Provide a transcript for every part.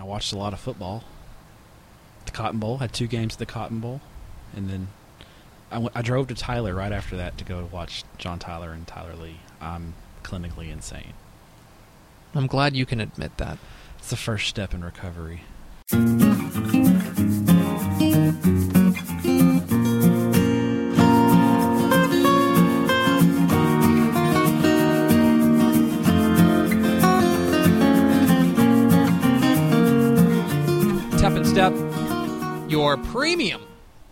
I watched a lot of football. The Cotton Bowl had two games at the Cotton Bowl, and then I, I drove to Tyler right after that to go watch John Tyler and Tyler Lee. I'm clinically insane. I'm glad you can admit that. It's the first step in recovery. Your premium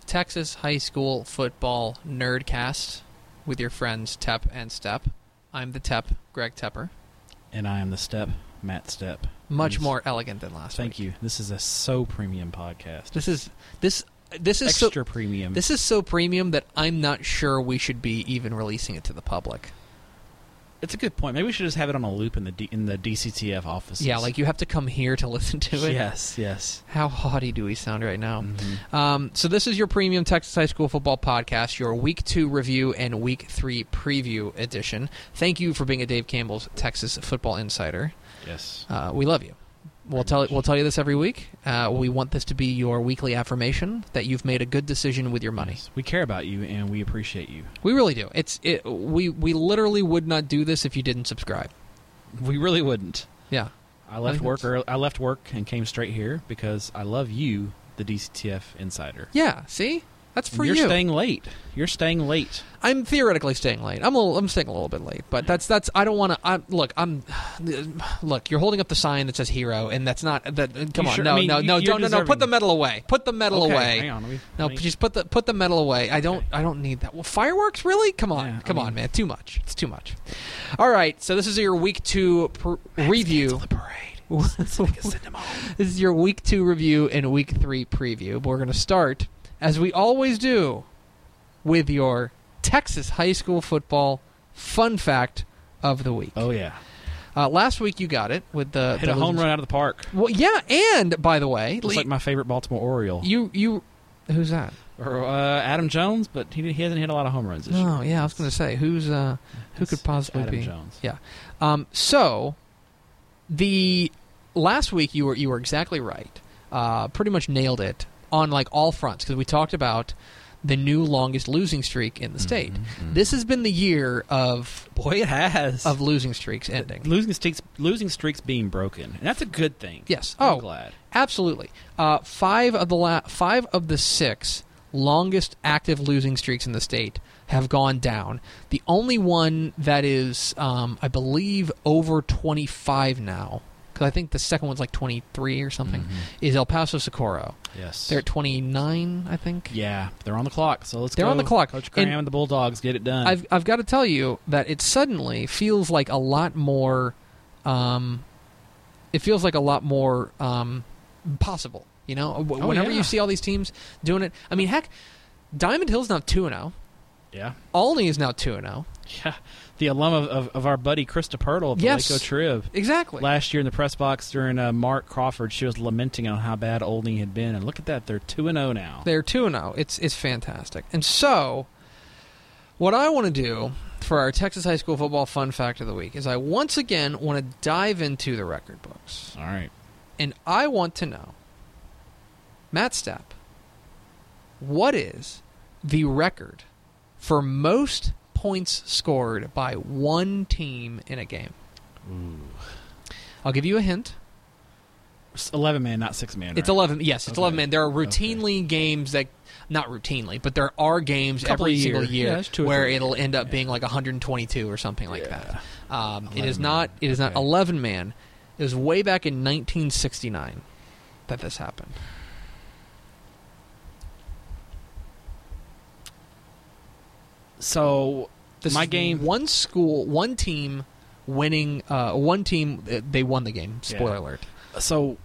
Texas high school football nerdcast with your friends Tep and Step. I'm the Tep, Greg Tepper. And I am the step, Matt Stepp. Much more elegant than last Thank week. you. This is a so premium podcast. This is this this is so Extra premium. this is so premium that I'm not sure we should be even releasing it to the public. It's a good point. Maybe we should just have it on a loop in the D, in the DCTF offices. Yeah, like you have to come here to listen to it. Yes, yes. How haughty do we sound right now? Mhm. Um, so this is your premium Texas high school football podcast, your week two review and week three preview edition. Thank you for being a Dave Campbell's Texas Football Insider. Yes. Uh, we love you. We'll tell we'll tell you this every week. Uh, we want this to be your weekly affirmation that you've made a good decision with your money. Yes. We care about you and we appreciate you. We really do. It's it. We we literally would not do this if you didn't subscribe. We really wouldn't. Yeah. I left think work. Early, I left work and came straight here because I love you, the DCTF insider. Yeah. See, that's for you're you. staying late. You're staying late. I'm theoretically staying late. I'm a little, I'm staying a little bit late, but that's that's I don't want to. Look. I'm look. You're holding up the sign that says hero, and that's not that. Uh, come You on, sure- no, I mean, no, you- no, don't, no, no. Put the medal away. Put the medal Okay, away. Hang on. Me, No, me- just put the put the medal away. I don't. I don't need that. Well, fireworks really? Come on, Yeah, I come on, man. Too much. It's too much. All right, so this is your week two pr- review. The parade. So they can send them home. This is your week two review and week three preview. But we're going to start, as we always do, with your Texas high school football fun fact of the week. Oh yeah. Uh, last week you got it with the Hit the a home run out of the park. Well, yeah, and by the way, Just like my favorite Baltimore Oriole. you you who's that? or uh, Adam Jones, but he, he hasn't hit a lot of home runs this year. Oh, yeah, I was going to say who's uh who It's- could possibly Adam be? Jones. Yeah. Um, so the last week you were you were exactly right. Uh, pretty much nailed it on like all fronts because we talked about the new longest losing streak in the state. mhm. This has been the year of Boy, it has. of losing streaks ending. losing streaks, losing streaks being broken, and that's a good thing. Yes. I'm Oh, glad. absolutely. Uh, five of the la- five of the six longest active losing streaks in the state have gone down. The only one that is, um, I believe, over twenty five now, because I think the second one's like twenty three or something, Mhm. is El Paso Socorro. Yes. They're at twenty nine, I think. yeah, they're on the clock. So let's They're go. on the clock. Coach Graham And- and, the Bulldogs get it done. I've I've got to tell you that it suddenly feels like a lot more, um, it feels like a lot more um, possible. You know, Oh, whenever yeah. you see all these teams doing it, I mean, heck, Diamond Hill's not two and zero. Yeah. Olney is now two and oh. zero. Yeah. The alum of, of, of our buddy Krista Pirtle of the Yes. Waco Trib. Exactly. Last year in the press box during uh, Mark Crawford, she was lamenting on how bad Olney had been, and look at that, they're two and zero now. They're two and zero. It's it's fantastic. And so, what I want to do for our Texas high school football fun fact of the week is I once again want to dive into the record books. All right. And I want to know, Matt Stepp, what is the record for most points scored by one team in a game? Ooh. I'll give you a hint. It's eleven man, not six man. It's right? 11. Yes, it's Okay. 11 man. There are Okay. routinely games that, not routinely, but there are games Couple every a single year. year Yeah, it's two or where it'll end up Yeah. being like 122 or something like Yeah. that. Um, it 11 is not. man. It is not 11 man. It was way back in 1969 that this happened. So This my is game. one school, one team winning. Uh, one team uh, they won the game. Spoiler Yeah. alert. So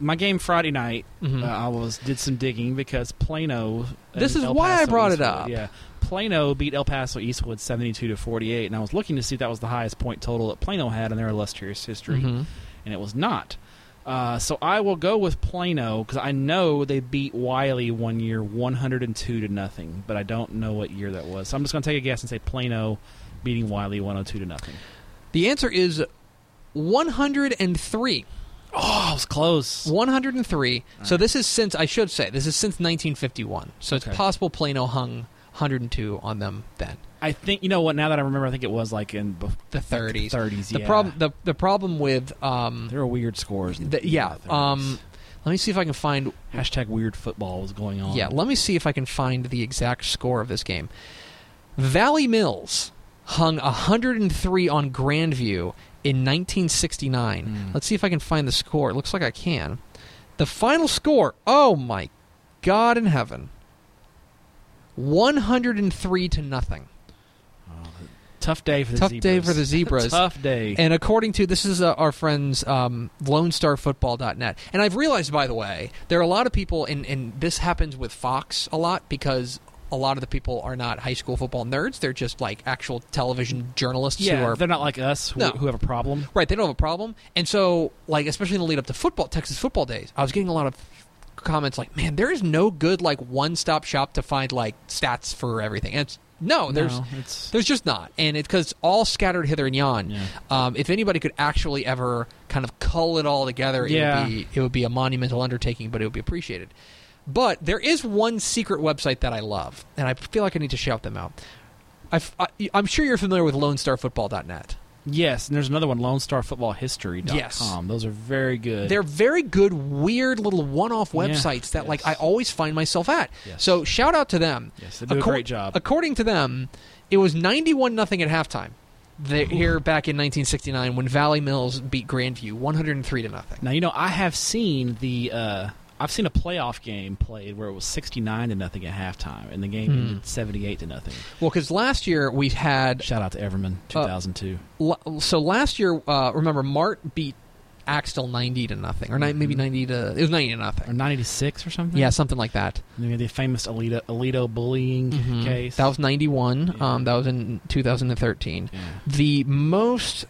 my game Friday night, Mhm. uh, I was did some digging because Plano. This is El why I Paso brought it up. Yeah, Plano beat El Paso Eastwood seventy-two to forty-eight, and I was looking to see if that was the highest point total that Plano had in their illustrious history, Mhm. and it was not. Uh, so I will go with Plano because I know they beat Wiley one year, one hundred and two to nothing, but I don't know what year that was. So I'm just going to take a guess and say Plano beating Wiley one hundred two to nothing. The answer is 103. Oh, it was close. 103. So this is since I should say this is since 1951. So it's possible Plano hung 102 on them then. I think you know what. Now that I remember, I think it was like in bef- The 30s. Thirties. The yeah. problem the the problem with um There were weird scores. the, yeah um let me see if I can find hashtag weird football was going on. yeah let me see if I can find the exact score of this game. Valley Mills hung 103 on Grandview in 1969. Mm. Let's see if I can find the score. It looks like I can. The final score. Oh my God in heaven. 103 to nothing. Tough day for the Tough zebras. day for the Zebras. tough day. And according to this is uh, our friends um, LoneStarFootball.net, and I've realized, by the way, there are a lot of people, and, and this happens with Fox a lot because a lot of the people are not high school football nerds; they're just like actual television journalists who yeah, are they're not like us who, No. who have a problem. right. They don't have a problem, and so like especially in the lead up to football, Texas football days, I was getting a lot of comments like, "Man, there is no good like one stop shop to find like stats for everything." And it's no, there's no, there's just not, and it's because it's all scattered hither and yon. yeah. Um, if anybody could actually ever kind of cull it all together, Yeah. it, would be, it would be a monumental undertaking, but it would be appreciated. But there is one secret website that I love, and I feel like I need to shout them out. I've, I, I'm sure you're familiar with LoneStarFootball.net. Yes, and there's another one, LoneStarFootballHistory.com. Yes. Those are very good. They're very good, weird little one-off websites that, like, I always find myself at. Yes. So shout out to them. yes, they do a great job. According to them, it was 91 nothing at halftime. They, here back in 1969 when Valley Mills beat Grandview 103 to nothing. Now you know I have seen the uh, I've seen a playoff game played where it was 69 to nothing at halftime, and the game Hmm. ended 78 to nothing. Well, because last year we had Shout out to Everman, Uh, 2002. l- so last year uh, remember Mart beat Axtell 90 to nothing or ni- maybe Mhm. 90 to it was 90 to nothing, or nothing. 96 or something. Yeah, something like that. And the famous Aledo, Aledo bullying Mhm. case. That was 91. Yeah. Um, that was in 2013. yeah. The most,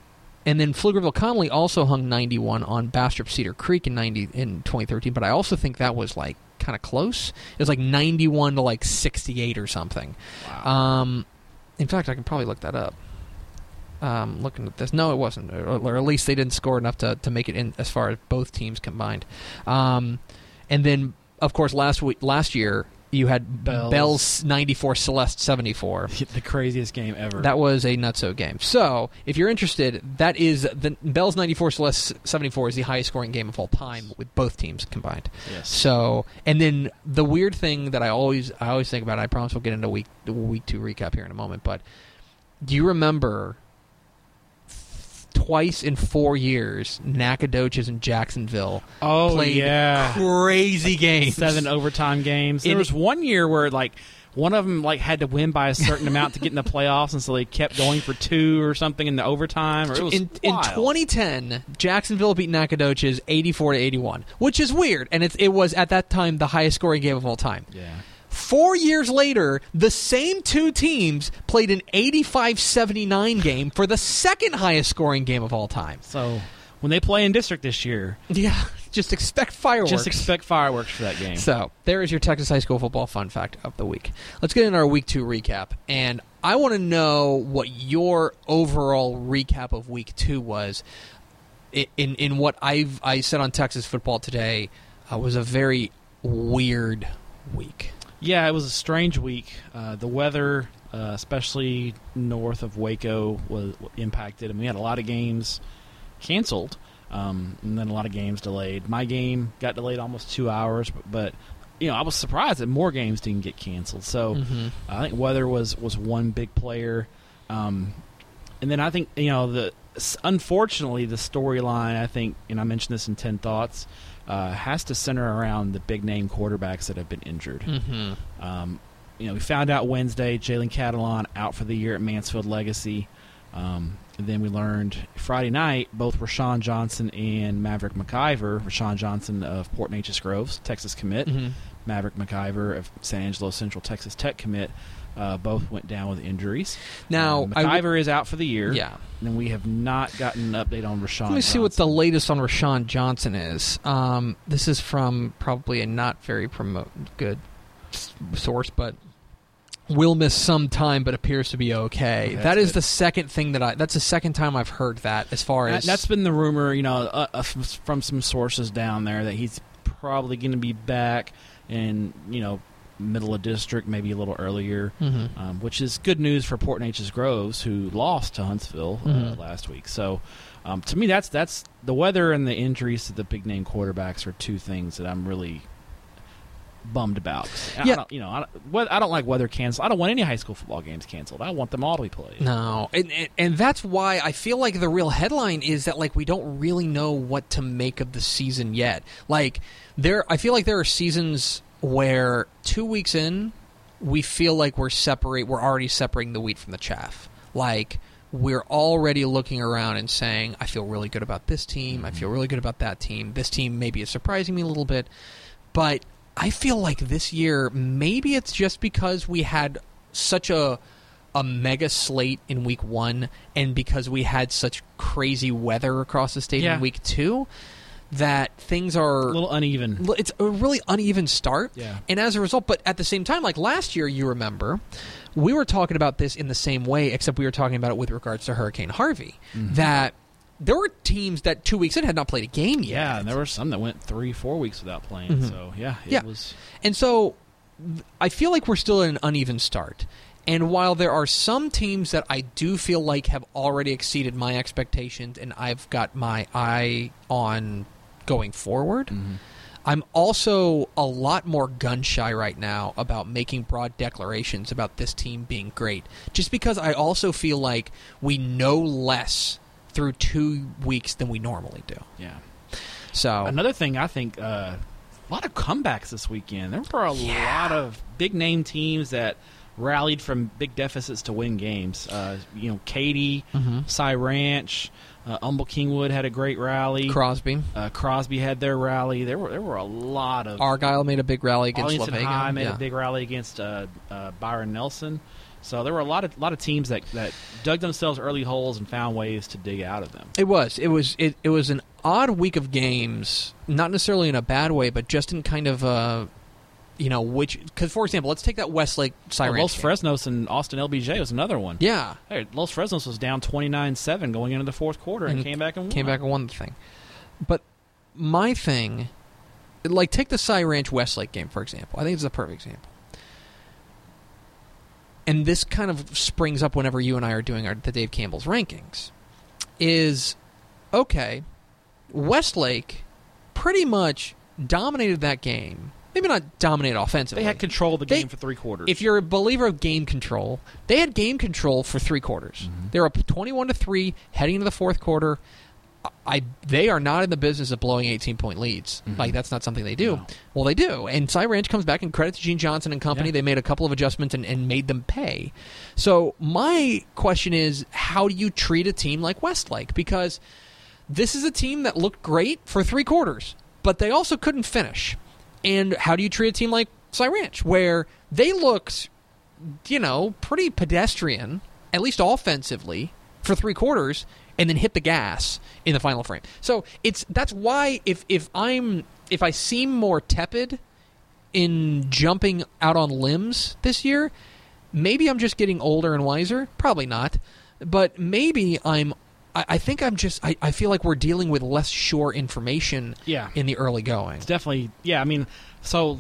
and then Pflugerville Connally also hung 91 on Bastrop Cedar Creek in 90 in 2013. But I also think that was like kind of close. It was like 91 to like 68 or something. Wow. Um, in fact, I can probably look that up. Um, looking at this, no, it wasn't, or, or at least they didn't score enough to, to make it in as far as both teams combined. Um, and then, of course, last week, last year you had Bells. Bell's 94, Celeste 74. the craziest game ever. That was a nutso game. So, if you're interested, that is the Bell's 94 Celeste 74 is the highest scoring game of all time with both teams combined. yes. So, and then the weird thing that I always I always think about. I promise we'll get into week week two recap here in a moment. But do you remember twice in four years Nacogdoches and Jacksonville oh played yeah. crazy games? Seven overtime games. There In- was one year where like one of them like had to win by a certain amount to get in the playoffs, and so they kept going for two or something in the overtime. Or it was in, in 2010, Jacksonville beat Nacogdoches 84 to 81, which is weird, and it's, it was at that time the highest scoring game of all time. Yeah. Four years later, the same two teams played an 85-79 game for the second highest scoring game of all time. So when they play in district this year, Yeah, just expect fireworks. just expect fireworks for that game. So there is your Texas high school football fun fact of the week. Let's get into our week two recap, and I want to know what your overall recap of week two was. In in what I've I said on Texas football today uh, was a very weird week. Yeah, it was a strange week. Uh, the weather, uh, especially north of Waco, was impacted, and we had a lot of games canceled, um, and then a lot of games delayed. My game got delayed almost two hours, but, but you know I was surprised that more games didn't get canceled. So Mhm. I think weather was was one big player, um, and then I think you know the unfortunately the storyline I think and I mentioned this in ten thoughts uh, has to center around the big name quarterbacks that have been injured. Mhm. Um, you know, we found out Wednesday Jalen Catalon out for the year at Mansfield Legacy. Um, and then we learned Friday night both Roschon Johnson and Maverick McIver. Roschon Johnson of Port Neches Groves, Texas commit. Mhm. Maverick McIver of San Angelo Central Texas Tech commit. Uh, both went down with injuries. Now Um, I w- McIver is out for the year. yeah. And we have not gotten an update on Roschon. Let me see what the latest on Roschon Johnson is. Um, this is from probably a not very promote good source, but will miss some time, but appears to be okay. Okay, that's good. the second thing that I. That's the second time I've heard that. As far as that's been the rumor, you know, uh, uh, from some sources down there that he's probably going to be back and, you know, middle of district, maybe a little earlier, Mhm. um, which is good news for Port Neches Groves, who lost to Huntsville uh, Mhm. last week. So, um, to me, that's that's the weather and the injuries to the big name quarterbacks are two things that I'm really bummed about. I Yeah. don't, you know, I don't, I don't like weather canceled. I don't want any high school football games canceled. I want them all to be played. No, and, and and that's why I feel like the real headline is that like we don't really know what to make of the season yet. Like there, I feel like there are seasons where two weeks in, we feel like we're separate. We're already separating the wheat from the chaff. Like we're already looking around and saying, "I feel really good about this team. I feel mm-hmm. really good about that team. This team maybe is surprising me a little bit." But I feel like this year, maybe it's just because we had such a a mega slate in week one, and because we had such crazy weather across the state Yeah. in week two, that things are A little uneven. it's a really uneven start. Yeah. And as a result, but at the same time, like last year, you remember, we were talking about this in the same way, except we were talking about it with regards to Hurricane Harvey. Mm-hmm. That there were teams that two weeks in had not played a game yet. Yeah, and there were some that went three, four weeks without playing. Mhm. So yeah, it Yeah. was. And so I feel like we're still in an uneven start. And while there are some teams that I do feel like have already exceeded my expectations and I've got my eye on going forward, Mhm. I'm also a lot more gun shy right now about making broad declarations about this team being great. Just because I also feel like we know less through two weeks than we normally do. Yeah. So Another thing, I think uh, a lot of comebacks this weekend. There were a lot of big name teams that rallied from big deficits to win games. Uh, you know, Katy, Mhm. Cy Ranch, uh, Humble Kingwood had a great rally. Crosby, uh, Crosby had their rally. There were there were a lot of Argyle made a big rally against Arlington. High made Yeah. a big rally against uh, uh, Byron Nelson. So there were a lot of lot of teams that, that dug themselves early holes and found ways to dig out of them. It was. It was. It, it was an odd week of games, not necessarily in a bad way, but just in kind of a, you know, which because for example, let's take that Westlake Oh, Siren. Los Fresnos and Austin LBJ was another one. Yeah, Hey, Los Fresnos was down 29-7 going into the fourth quarter and, And came back and won. came back and won the thing. But my thing, like take the Cy Ranch Westlake game for example. I think it's a perfect example. And this kind of springs up whenever you and I are doing our, the Dave Campbell's rankings. Is okay. Westlake pretty much dominated that game. Maybe not dominate offensively. They had control of the They- game for three quarters. if you're a believer of game control, they had game control for three quarters. Mhm. They were up twenty-one to three heading into the fourth quarter. I they are not in the business of blowing eighteen point leads. Mhm. Like that's not something they do. No. Well, they do. And Cy Ranch comes back and credit to Gene Johnson and company. Yeah. They made a couple of adjustments and, and made them pay. So my question is, how do you treat a team like Westlake? Because this is a team that looked great for three quarters, but they also couldn't finish. And how do you treat a team like Cy Ranch, where they looked, you know, pretty pedestrian, at least offensively, for three quarters, and then hit the gas in the final frame. So it's that's why if if I'm if I seem more tepid in jumping out on limbs this year, maybe I'm just getting older and wiser. Probably not, but maybe I'm. I, I think I'm just. I, I feel like we're dealing with less sure information yeah, in the early going. it's definitely yeah. I mean, so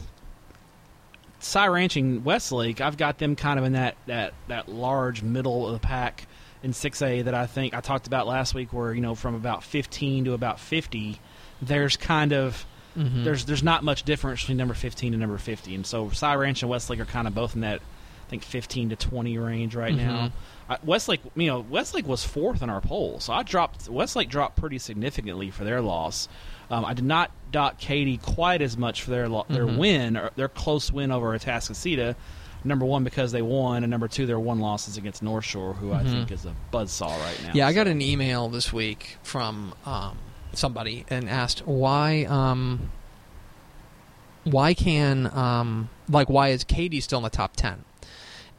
Cy Ranch and Westlake, I've got them kind of in that that that large middle of the pack in six A that I think I talked about last week, where you know from about fifteen to about fifty, there's kind of Mhm. there's there's not much difference between number 15 and number 50 and so Cy Ranch and Westlake are kind of both in that I think 15 to 20 range right now Uh, Westlake you know Westlake was fourth in our poll so I dropped Westlake dropped pretty significantly for their loss um, I did not dot Katy quite as much for their lo- their Mhm. win or their close win over Atascocita number one because they won and number two their one losses against North Shore who I Mhm. think is a buzzsaw right now Yeah, I got an email this week from um, somebody and asked why um, why can um, like why is Katy still in the top ten?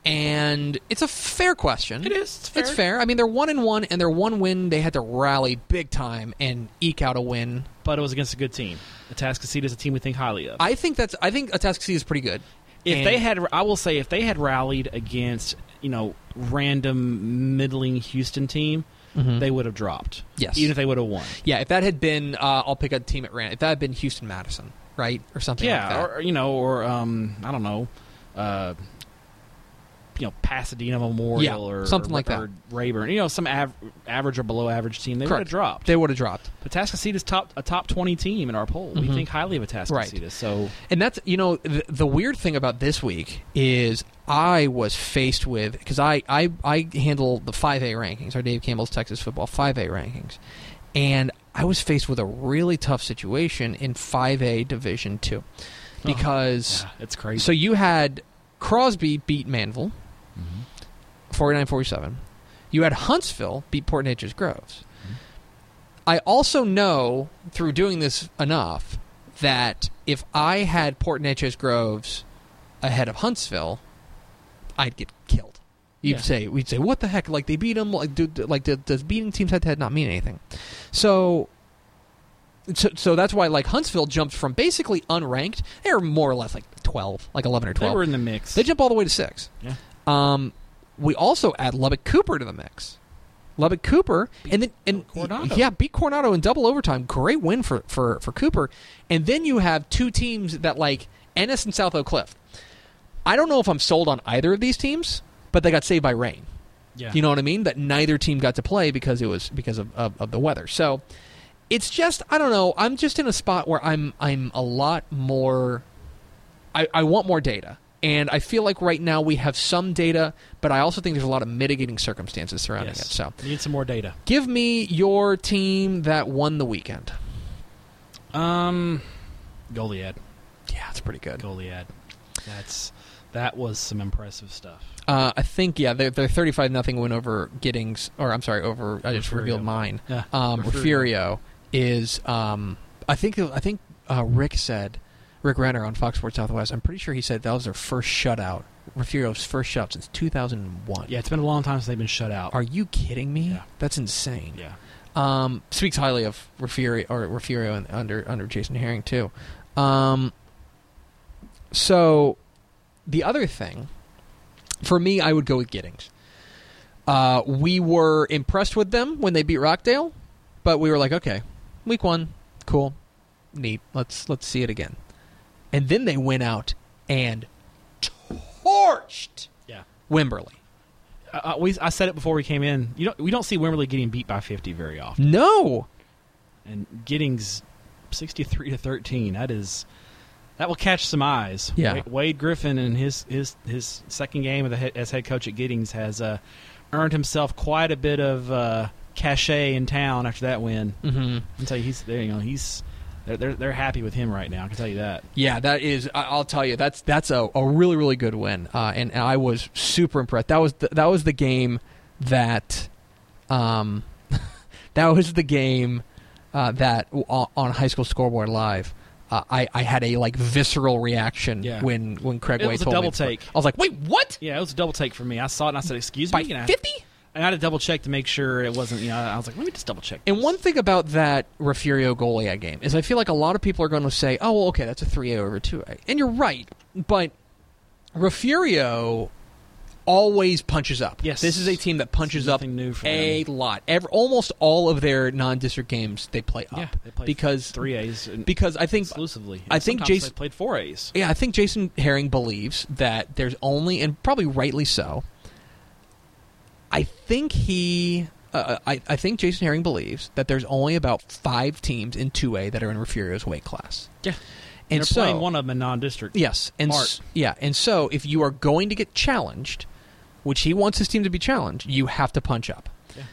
And it's a fair question. it is it's fair. It's fair. I mean, they're one and one, and their one win they had to rally big time and eke out a win. but it was against a good team Atascocita is a team we think highly of I think that's. I think Atascocita is pretty good. If And- they had, I will say, if they had rallied against you know random middling Houston team, Mhm. they would have dropped. Yes. even if they would have won. yeah, if that had been, uh, I'll pick a team at random. If that had been Houston Madison, right, or something like Yeah, that. or you know, or um, I don't know, uh, you know, Pasadena Memorial Yeah, or something like or Rayburn. You know, some av- average or below average team. They would have dropped. they would have dropped. But Atascocita's top a top twenty team in our poll. We Mhm. think highly of Atascocita. So And that's you know the, the weird thing about this week is I was faced with because I, I I handle the five A rankings, our Dave Campbell's Texas football five A rankings, and I was faced with a really tough situation in five A Division two because yeah, it's crazy. so you had Crosby beat Manvel Mhm. 49-47. You had Huntsville beat Port Neches Groves. Mhm. I also know through doing this enough that if I had Port Neches Groves ahead of Huntsville, I'd get killed. You'd Yeah. say we'd say what the heck? Like they beat them? Like do, do- like do- does beating teams head to head not mean anything? So. So, so that's why like Huntsville jumped from basically unranked. They were more or less like twelve, like eleven or they twelve. were in the mix. They jump all the way to six. Yeah. Um, we also add Lubbock Cooper to the mix. Lubbock Cooper, and then and Coronado. yeah, beat Coronado in double overtime. Great win for for for Cooper. And then you have two teams that like Ennis and South Oak Cliff. I don't know if I'm sold on either of these teams, but they got saved by rain. yeah. You know what I mean? That neither team got to play because it was because of, of, of the weather. So it's just I don't know. I'm just in a spot where I'm I'm a lot more. I, I want more data, and I feel like right now we have some data, but I also think there's a lot of mitigating circumstances surrounding yes. it. So need some more data. give me your team that won the weekend. Um, Goliad. Yeah, it's pretty good. Goliad. That's that was some impressive stuff. Uh, I think yeah, their 35 nothing win over Giddings, or I'm sorry, over I just Refugio. revealed mine. Yeah. um, Refugio. Refugio is um, I think I think uh, Rick said Rick Renner on Fox Sports Southwest. I'm pretty sure he said that was their first shutout. Refugio's first shutout since 2001. Yeah, it's been a long time since they've been shut out. Are you kidding me? Yeah. That's insane. yeah. Um, speaks highly of Refugio or Refugio and under under Jason Herring too. Um, so the other thing for me, I would go with Giddings. Uh, we were impressed with them when they beat Rockdale, but we were like, okay, week one, cool, neat. Let's let's see it again. And then they went out and torched Yeah. Wimberley. Uh, uh, we, I said it before we came in. You don't, we don't see Wimberley getting beat by 50 very often. No, And Giddings 63 to 13. That is that will catch some eyes. Yeah. Wade, Griffin and his his his second game of the as head coach at Giddings has uh, earned himself quite a bit of uh, cachet in town after that win. mm-hmm. I tell you he's there. You know he's they're, they're they're happy with him right now. I can tell you that. Yeah, that is. I'll tell you, that's that's a, a really really good win, uh, and, and I was super impressed. That was the, that was the game that, um, that was the game uh, that on, on High School Scoreboard Live. Uh, I, I had a like visceral reaction Yeah. when when Craig It Way was a told double me. take. I was like, wait, what? Yeah, it was a double take for me. I saw it and I said, "Excuse By me." Fifty? I had to double check to make sure it wasn't. You know, I was like, "Let me just double check." And one thing about that Refugio Goliad game is I feel like a lot of people are going to say, oh, well, okay, that's a 3A over 2A. And you're right, but Refugio always punches up. Yes. This is a team that punches up new for a them. lot. Every, almost all of their non-district games they play up. yeah, they played because three A's because I think exclusively. I think Jason- played four A's. yeah, I think Jason Herring believes that there's only, and probably rightly so. I think he, uh, I, I think Jason Herring believes that there's only about five teams in 2A that are in Refugio's weight class. Yeah, And they're so, playing one of them in non-district. yes, and s- yeah, and so if you are going to get challenged, which he wants his team to be challenged, you have to punch up. Yeah.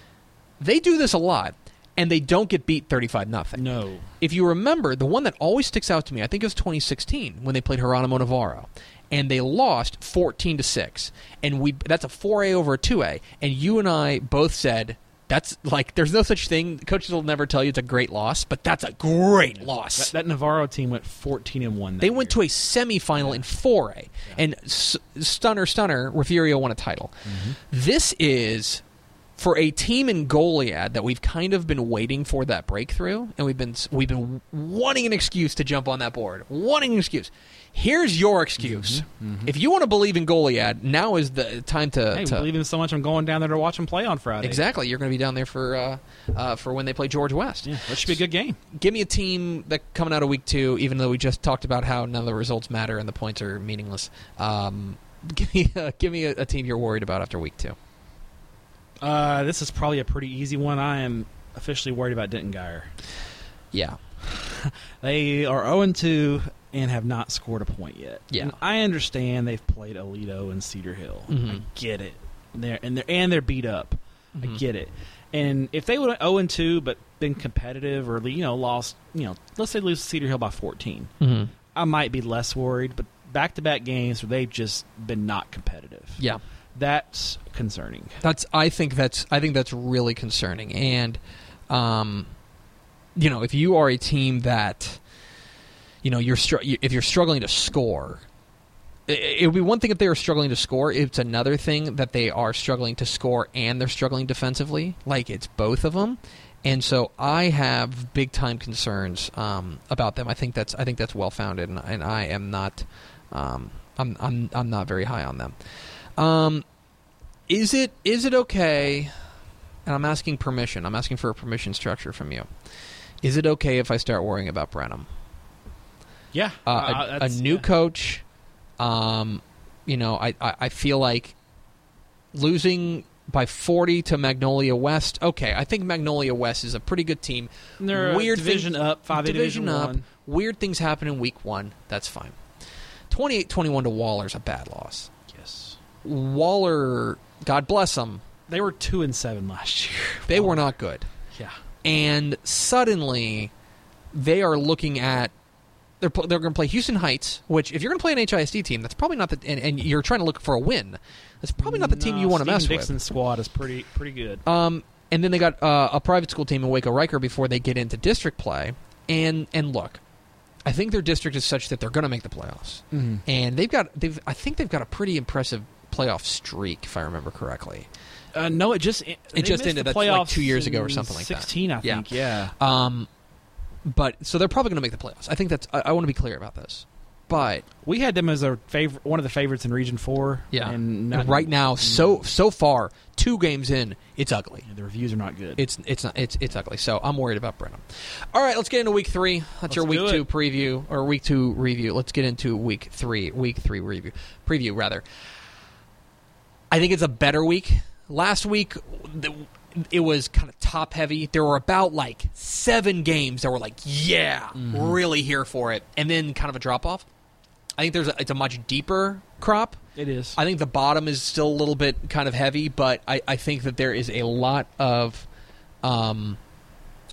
They do this a lot, and they don't get beat 35 nothing No, if you remember, the one that always sticks out to me, I think it was 2016 when they played Geronimo Navarro, and they lost 14 to six, and we that's a 4A over a 2A, and you and I both said that's like there's no such thing. Coaches will never tell you it's a great loss, but that's a great loss. that, that Navarro team went fourteen and one. they went to a semifinal in 4A, and s- stunner, stunner, Refugio won a title. Mm-hmm. This is for a team in Goliad that we've kind of been waiting for that breakthrough, and we've been we've been wanting an excuse to jump on that board, wanting an excuse. Here's your excuse. Mm-hmm, If you want to believe in Goliad, now is the time to. Hey, to believe him so much. I'm going down there to watch him play on Friday. exactly, you're going to be down there for uh, uh, for when they play George West. Yeah, that should be a good game. Give me a team that coming out of week two, even though we just talked about how none of the results matter and the points are meaningless. Um, give me uh, give me a, a team you're worried about after week two. Uh, this is probably a pretty easy one. I am officially worried about Denton Guyer. Yeah, They are 0 2 and have not scored a point yet. Yeah. And I understand they've played Aledo and Cedar Hill. Mhm. I get it. They're and they're and they're beat up. I Mhm. get it. And if they would have 0 2 but been competitive or you know lost, you know, let's say lose Cedar Hill by 14, mm-hmm. I might be less worried. But back to back games where they've just been not competitive. yeah. That's concerning. That's I think that's I think that's really concerning. And um, you know, if you are a team that you know you're str- if you're struggling to score, it, would be one thing if they were struggling to score. It's another thing that they are struggling to score and they're struggling defensively. Like it's both of them. And so I have big time concerns um, about them. I think that's I think that's well founded, and, and I am not um, I'm I'm I'm not very high on them. Um, is it is it okay? And I'm asking permission. I'm asking for a permission structure from you. Is it okay if I start worrying about Brenham? Yeah. Uh, Uh, a, a new yeah. coach. Um, you know, I, I I feel like losing by 40 to Magnolia West. Okay, I think Magnolia West is a pretty good team. They're Weird a division thing- up, 5 division division up. one. Weird things happen in week one. That's fine. 28-21 to Waller's a bad loss. Yes. Waller, God bless them, They were 2 and 7 last year. they were not good. Yeah. and suddenly they are looking at they're pl- they're going to play Houston Heights, which if you're going to play an HISD team, that's probably not the and, and you're trying to look for a win. That's probably not the team you want to mess Dixon's squad is pretty pretty good. Um, and then they got uh, a private school team in Waco Reicher before they get into district play. And and look, I think their district is such that they're going to make the playoffs, Mm-hmm. and they've got they've I think they've got a pretty impressive playoff streak if I remember correctly. Uh, no, it just it, just ended. the That's like two years ago or something like that. Sixteen, I Yeah. think. Yeah. Um, but so they're probably going to make the playoffs. I think that's. I, I want to be clear about this. But We had them as our favorite, one of the favorites in Region Four. yeah, and, not, and right now, so mm. so far, two games in, it's ugly. Yeah, the reviews are not good. It's it's not it's it's ugly. So I'm worried about Brenham. All right, let's get into week three. That's Let's your week two preview or week two review. Let's get into week three. Week three review preview rather. I think it's a better week. Last week, the, it was kind of top heavy. There were about like seven games that were like, yeah, really here for it, and then kind of a drop off. I think there's a, it's a much deeper crop. it is. I think the bottom is still a little bit kind of heavy, but I, I think that there is a lot of, um,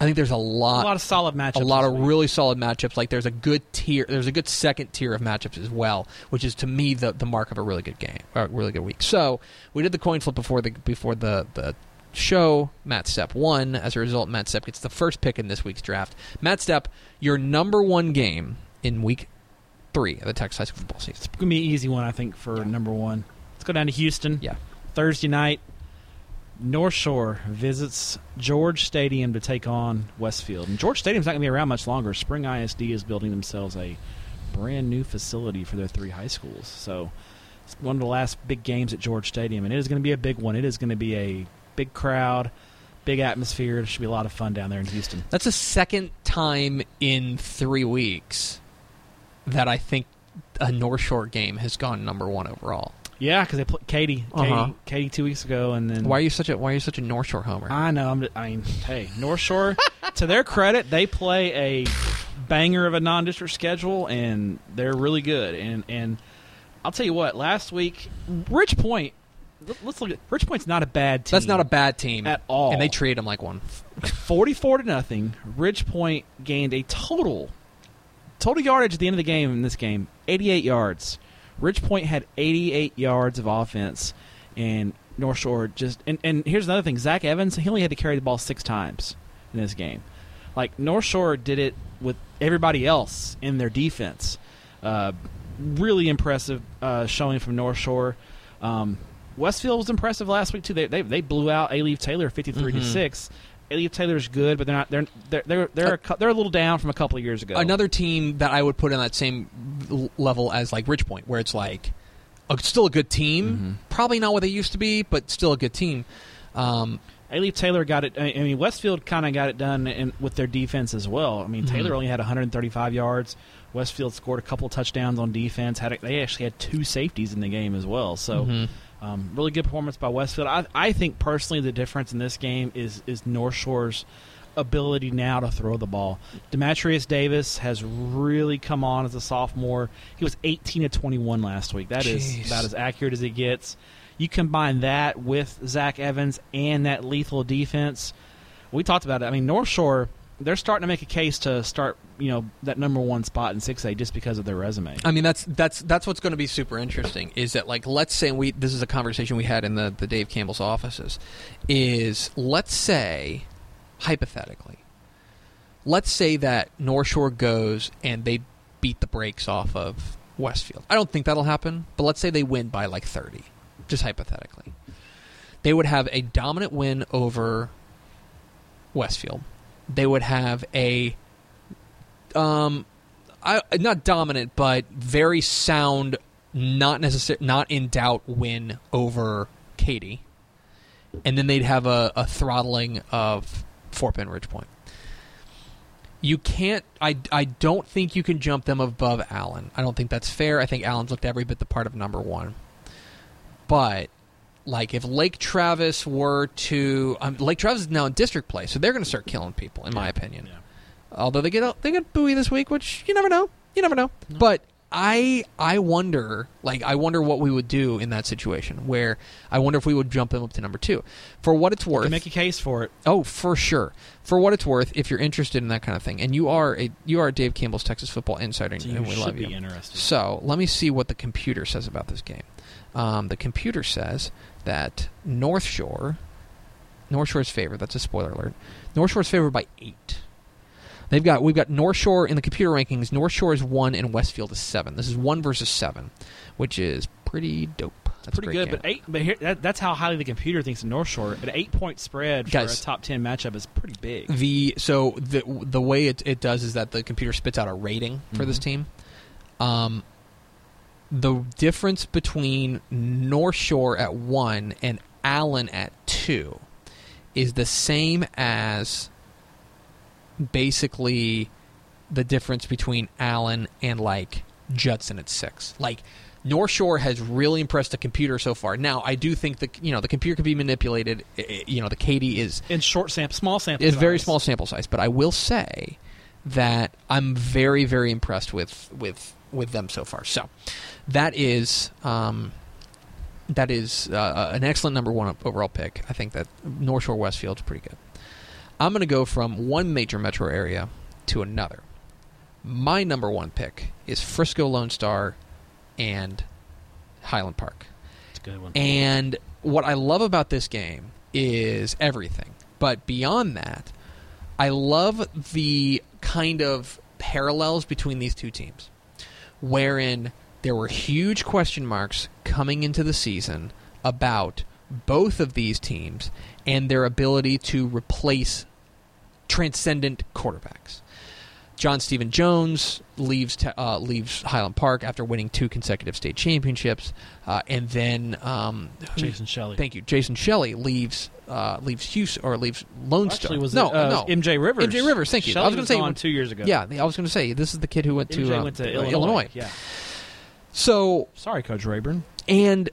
I think there's a lot, a lot, of solid matchups. a lot of really solid matchups. Like there's a good tier, there's a good second tier of matchups as well, which is to me the the mark of a really good game, a really good week. So we did the coin flip before the before the the show. Matt Stepp won. As a result, Matt Stepp gets the first pick in this week's draft. Matt Stepp, your number one game in week three of the Texas high school football season. It's gonna be an easy one, I think, for number one. Let's go down to Houston. Yeah. Thursday night, North Shore visits George Stadium to take on Westfield. And George Stadium's not going to be around much longer. Spring ISD is building themselves a brand new facility for their three high schools. So it's one of the last big games at George Stadium, and it is going to be a big one. It is going to be a big crowd, big atmosphere. It should be a lot of fun down there in Houston. That's the second time in three weeks that I think a North Shore game has gone number one overall. Yeah, because they put Katy, Katy, Uh-huh. Katy two weeks ago, and then Why are you such a Why are you such a North Shore homer? I know. I'm, I mean, hey, North Shore. to their credit, they play a banger of a non-district schedule, and they're really good. And and I'll tell you what. Last week, Ridge Point. Let- Let's look at Ridge Point's not a bad team. That's not a bad team At all. and they treated him like one. forty-four to nothing. Ridge Point gained a total total yardage at the end of the game in this game, eighty-eight yards. Ridge Point had eighty-eight yards of offense, and North Shore just and, and here's another thing: Zach Evans he only had to carry the ball six times in this game. Like North Shore did it with everybody else in their defense. Uh, really impressive uh, showing from North Shore. Um, Westfield was impressive last week too. They they, they blew out Alief Taylor fifty to Mhm. six. Alief Taylor's good, but they're not. They're they're they're they're, a, they're a little down from a couple of years ago. Another team that I would put on that same level as like Ridge Point, where it's like a, still a good team, Mhm. probably not what they used to be, but still a good team. Um, A. Leaf Taylor got it. I mean, Westfield kind of got it done in, with their defense as well. I mean. Taylor only had 135 yards. Westfield scored a couple touchdowns on defense. Had a, they actually had two safeties in the game as well. So. mhm. Um, really good performance by Westfield. I, I think personally the difference in this game is is North Shore's ability now to throw the ball. Dematrius Davis has really come on as a sophomore. He was 18 to 21 last week. That is Jeez. about as accurate as it gets. You combine that with Zach Evans and that lethal defense. We talked about it. I mean, North Shore, they're starting to make a case to start, you know, that number one spot in 6A just because of their resume. I mean, that's that's that's what's going to be super interesting. Is that like let's say we this is a conversation we had in the the Dave Campbell's offices. Is let's say hypothetically, let's say that North Shore goes and they beat the brakes off of Westfield. I don't think that'll happen, but let's say they win by like thirty, just hypothetically. They would have a dominant win over Westfield. They would have a um I, not dominant, but very sound, not necessar- not in doubt win over Katy, and then they'd have a, a throttling of Fort Bend Ridgepoint. You can't. I, I don't think you can jump them above Allen. I don't think that's fair. I think Allen's looked every bit the part of number one. But like if Lake Travis were to, um, Lake Travis is now in district play, so they're going to start killing people, in my opinion. Yeah. Although they get they get Bowie this week, which you never know. You never know. No. But I I wonder like I wonder what we would do in that situation where I wonder if we would jump them up to number two. For what it's You worth, can make a case for it. oh for sure. For what it's worth, if you're interested in that kind of thing, and you are a you are Dave Campbell's Texas Football Insider, So and we love you. So let me see what the computer says about this game. Um, the computer says that North Shore, North Shore's favored. That's a spoiler alert. North Shore's favored by eight. They've got we've got North Shore in the computer rankings. North Shore is one and Westfield is seven. This is one versus seven, which is pretty dope. That's pretty good. But eight, but here, that, that's how highly the computer thinks of North Shore. An eight point spread for Guys. a top ten matchup is pretty big. The so the the way it, it does is that the computer spits out a rating for this Mhm. team. Um, the difference between North Shore at one and Allen at two is the same as basically the difference between Allen and like Judson at six. Like North Shore has really impressed the computer so far. Now I do think that you know the computer can be manipulated. You know the Katy is In short sample, small sample, it's very small sample size, but I will say that I'm very, very impressed with with with them so far. So that is um, that is uh, an excellent number one overall pick. I think that North Shore Westfield's pretty good. I'm going to go from one major metro area to another. My number one pick is Frisco Lone Star and Highland Park. It's a good one. And what I love about this game is everything. But beyond that, I love the kind of parallels between these two teams, wherein there were huge question marks coming into the season about both of these teams and their ability to replace transcendent quarterbacks. John Stephen Jones leaves uh, leaves Highland Park after winning two consecutive state championships, uh, and then um, Jason Shelley. Thank you. Jason Shelley leaves uh, leaves Houston or leaves Lone Star. Actually, was no, it, uh, no. MJ Rivers? MJ Rivers, thank you. I was gonna say gone when- two years ago. Yeah, I was going to say this is the kid who went MJ to, uh, went to uh, Illinois. Yeah. So Sorry, Coach Rayburn. and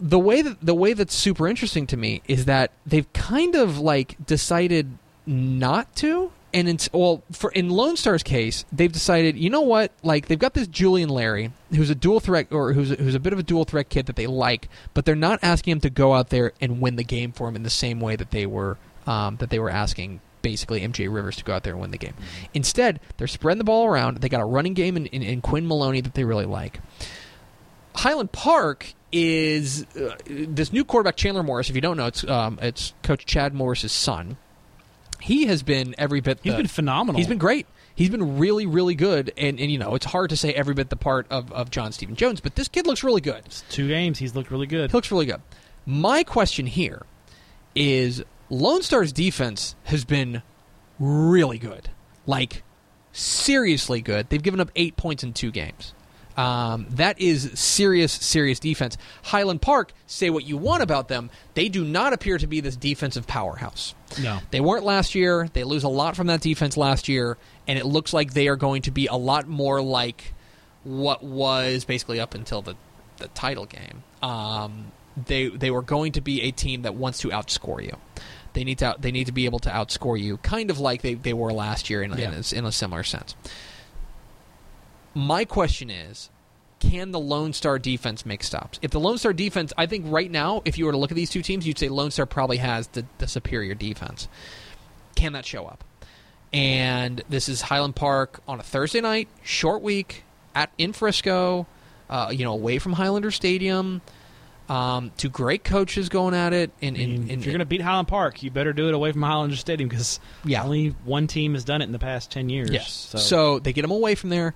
the way that the way that's super interesting to me is that they've kind of like decided not to. And in, well, for in Lone Star's case, they've decided, you know what? Like they've got this Julian Larry, who's a dual threat, or who's who's a bit of a dual threat kid that they like, but they're not asking him to go out there and win the game for him in the same way that they were um, that they were asking basically MJ Rivers to go out there and win the game. Instead, they're spreading the ball around. They got a running game in, in, in Quinn Maloney that they really like. Highland Park is uh, this new quarterback Chandler Morris. If you don't know, it's um, it's Coach Chad Morris's son. He has been every bit. He's the- been phenomenal. He's been great. He's been really, really good. And, and you know, it's hard to say every bit the part of, of John Stephen Jones, but this kid looks really good. It's two games. He's looked really good. He looks really good. My question here is Lone Star's defense has been really good. Like, seriously good. They've given up eight points in two games. Um, that is serious, serious defense. Highland Park, say what you want about them, they do not appear to be this defensive powerhouse. No. They weren't last year. They lose a lot from that defense last year, and it looks like they are going to be a lot more like what was basically up until the, the title game. Um, they they were going to be a team that wants to outscore you. They need to they need to be able to outscore you, kind of like they, they were last year in, Yeah. in, a, in a similar sense. My question is, can the Lone Star defense make stops? If the Lone Star defense, I think right now, if you were to look at these two teams, you'd say Lone Star probably has the, the superior defense. Can that show up? And this is Highland Park on a Thursday night, short week at in Frisco, uh, you know, away from Highlander Stadium. Um, two great coaches going at it. In, I mean, if you're going to beat Highland Park, you better do it away from Highlander Stadium because Yeah. only one team has done it in the past ten years. Yes. So, So, they get them away from there.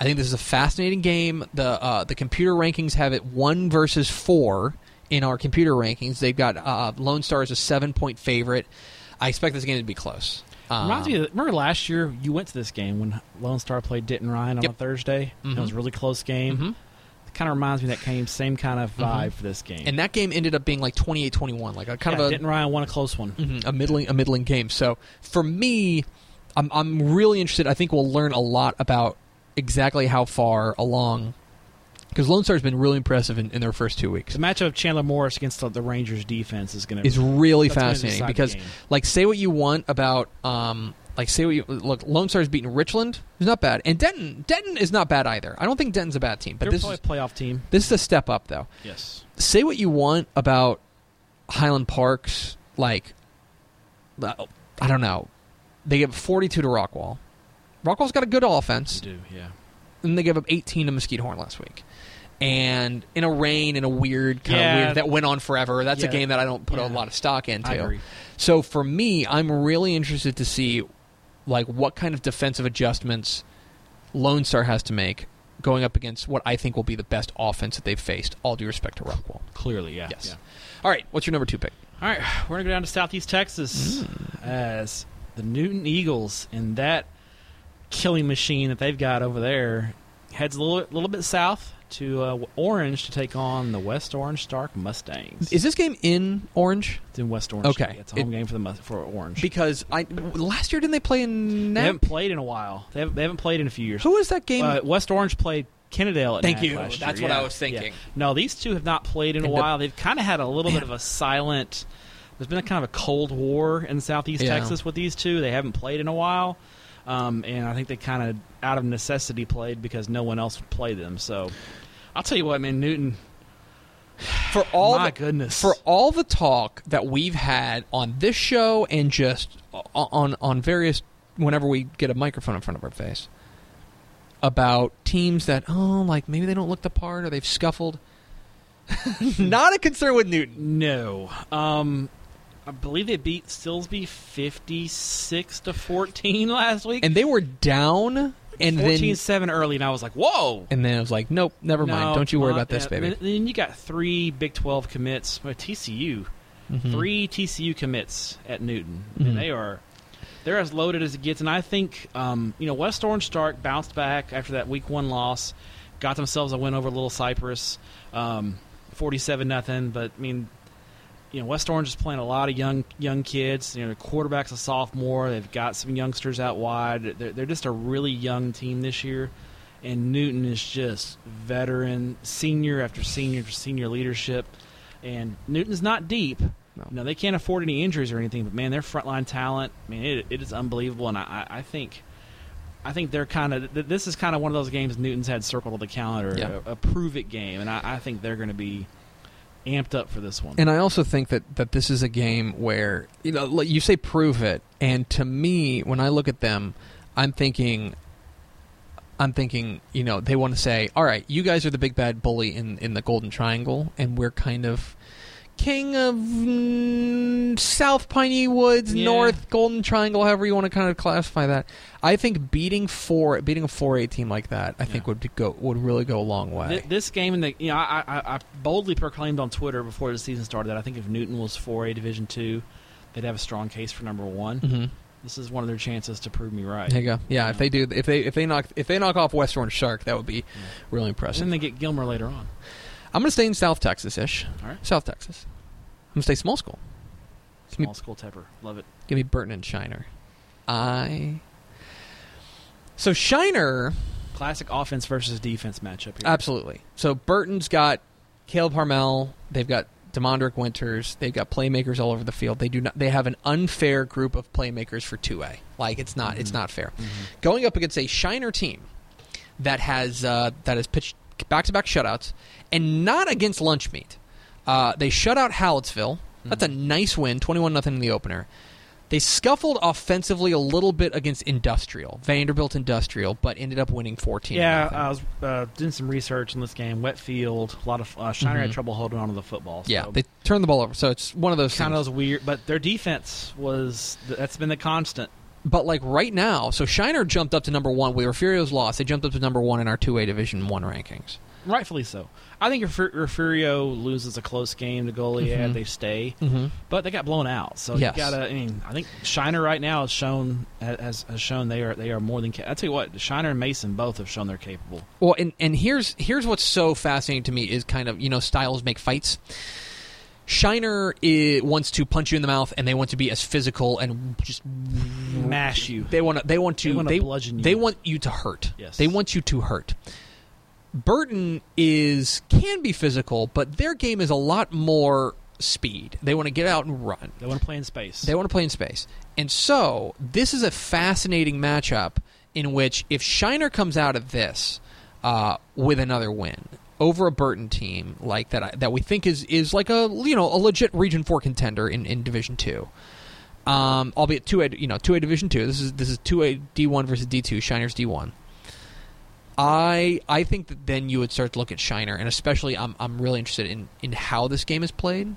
I think this is a fascinating game. The uh, the computer rankings have it one versus four in our computer rankings. They've got uh, Lone Star as a seven point favorite. I expect this game to be close. Um, Reminds me. Of, remember last year you went to this game when Lone Star played Denton Ryan on Yep. a Thursday. It Mhm. was a really close game. mhm. It kind of reminds me of that game, same kind of vibe Mhm. for this game. And that game ended up being like 28-21, like a kind yeah, of a Denton Ryan won a close one. Mhm, a middling a middling game. So for me, I'm I'm really interested. I think we'll learn a lot about exactly how far along because Lone Star's been really impressive in, in their first two weeks. The matchup of Chandler Morris against the, the Rangers defense is going to Is really fascinating because like say what you want about um like say what you look Lone Star's beaten Richland who's not bad and Denton Denton is not bad either. I don't think Denton's a bad team, but They're this is a playoff team. this is a step up though. Yes. say what you want about Highland Park's like I don't know. They give 42 to Rockwall. Rockwall's got a good offense, do. Yeah. and they gave up 18 to Mesquite Horn last week. And in a rain, in a weird kind Yeah. of weird that went on forever. That's a game that I don't put a lot of stock into. I agree. So for me, I'm really interested to see like what kind of defensive adjustments Lone Star has to make going up against what I think will be the best offense that they've faced. All due respect to Rockwall. Clearly, yeah. Yes. yeah. All right, what's your number two pick? All right, we're gonna go down to Southeast Texas mm. as the Newton Eagles and that killing machine that they've got over there heads a little, little bit south to uh, Orange to take on the West Orange Stark Mustangs. Is this game in Orange? it's in West Orange? Okay. it's a home It- game for the for Orange. Because I last year didn't they play in? they haven't played in a while. They haven't, they haven't played in a few years. Who is that game? Uh, West Orange played Kennedale at Thank you. That's year. what I was thinking. yeah. No, these two have not played in a while. They've kind of had a little Man. bit of a silent. There's been a kind of a cold war in Southeast Yeah. Texas with these two. They haven't played in a while, um, and I think they kind of out of necessity played because no one else would play them. So, I'll tell you what, man, Newton. for all my the, goodness, for all the talk that we've had on this show and just on on various whenever we get a microphone in front of our face about teams that oh like maybe they don't look the part or they've scuffled. Not a concern with Newton. no. Um, I believe they beat Silsbee fifty-six to fourteen last week, And they were down and then 14-7 early, and I was like, "Whoa!" and then I was like nope, never mind. Don't you worry about this, yeah, baby. Then, then you got three Big Twelve commits. Well, TCU, Mhm. three TCU commits at Newton, Mhm. and they are they're as loaded as it gets. And I think um, you know West Orange Stark bounced back after that Week One loss, got themselves a win over Little Cypress, um, forty-seven nothing. But I mean. You know, West Orange is playing a lot of young young kids. You know, the quarterback's a sophomore. They've got some youngsters out wide. They're, they're just a really young team this year and Newton is just veteran, senior after senior after senior leadership. And Newton's not deep. No. You know, they can't afford any injuries or anything, but man, their frontline talent, I mean, it, it is unbelievable. And I, I think, I think they're kind of th- this is kind of one of those games Newton's had circled on the calendar, Yeah. a, a prove it game, and I, I think they're going to be amped up for this one. And I also think that, that this is a game where you know like you say prove it, and to me, when I look at them, I'm thinking, I'm thinking, you know, they want to say, all right, you guys are the big bad bully in in the Golden Triangle, and we're kind of king of mm, South Piney Woods, Yeah. North Golden Triangle, however you want to kind of classify that. I think beating four, beating a four A team like that, I think would go would really go a long way. Th- This game, in the you know, I, I, I boldly proclaimed on Twitter before the season started that I think if Newton was 4A Division two, they'd have a strong case for number one. hmm This is one of their chances to prove me right. There you go. Yeah, if they do, if they if they knock if they knock off West Orange Stark, that would be really impressive. And then they get Gilmer later on. I'm going to stay in South Texas ish. All right. South Texas. I'm going to stay small school. Give me- Small school Tepper, love it. Give me Burton and Shiner. I. So Shiner, Classic offense versus defense matchup here. absolutely. So Burton's got Caleb Harmel. They've got Demondrick Winters. They've got playmakers all over the field. They do not. They have an unfair group of playmakers for two A. Like it's not. It's Mhm. not fair. Mhm. Going up against a Shiner team that has uh, that has pitched back to back shutouts, and not against lunch meat. Uh, they shut out Hallettsville. That's a nice win, twenty-one nothing in the opener. They scuffled offensively a little bit against Industrial, Vanderbilt Industrial, but ended up winning fourteen. Yeah. I was uh, doing some research in this game. Wet field, a lot of uh, Shiner had Mhm. trouble holding on to the football. So yeah, they turned the ball over. So it's one of those kind of was weird, but their defense was that's been the constant. But like right now, so Shiner jumped up to number one. With Refugio's loss, they jumped up to number one in our two A Division One rankings. Rightfully so. I think Refugio loses a close game to Goliad, Mhm. they stay. Mm-hmm. But they got blown out, so Yes. you gotta. I mean, I think Shiner right now has shown has, has shown they are they are more than. Ca- I tell you what, Shiner and Mason both have shown they're capable. Well, and and here's here's what's so fascinating to me is kind of you know styles make fights. Shiner wants to punch you in the mouth, and they want to be as physical and just Mash you. They want to. They want to. They wanna they bludgeon you. They want you to hurt. Yes. They want you to hurt. Burton is can be physical, but their game is a lot more speed. They want to get out and run. They want to play in space. They want to play in space. And so, this is a fascinating matchup in which if Shiner comes out of this uh, with another win over a Burton team like that that we think is is like a you know a legit Region 4 contender in, in Division 2. Um, albeit 2A you know 2A Division 2. This is this is 2A D1 versus D2, Shiner's D1. I I think that then you would start to look at Shiner, and especially I'm I'm really interested in in how this game is played.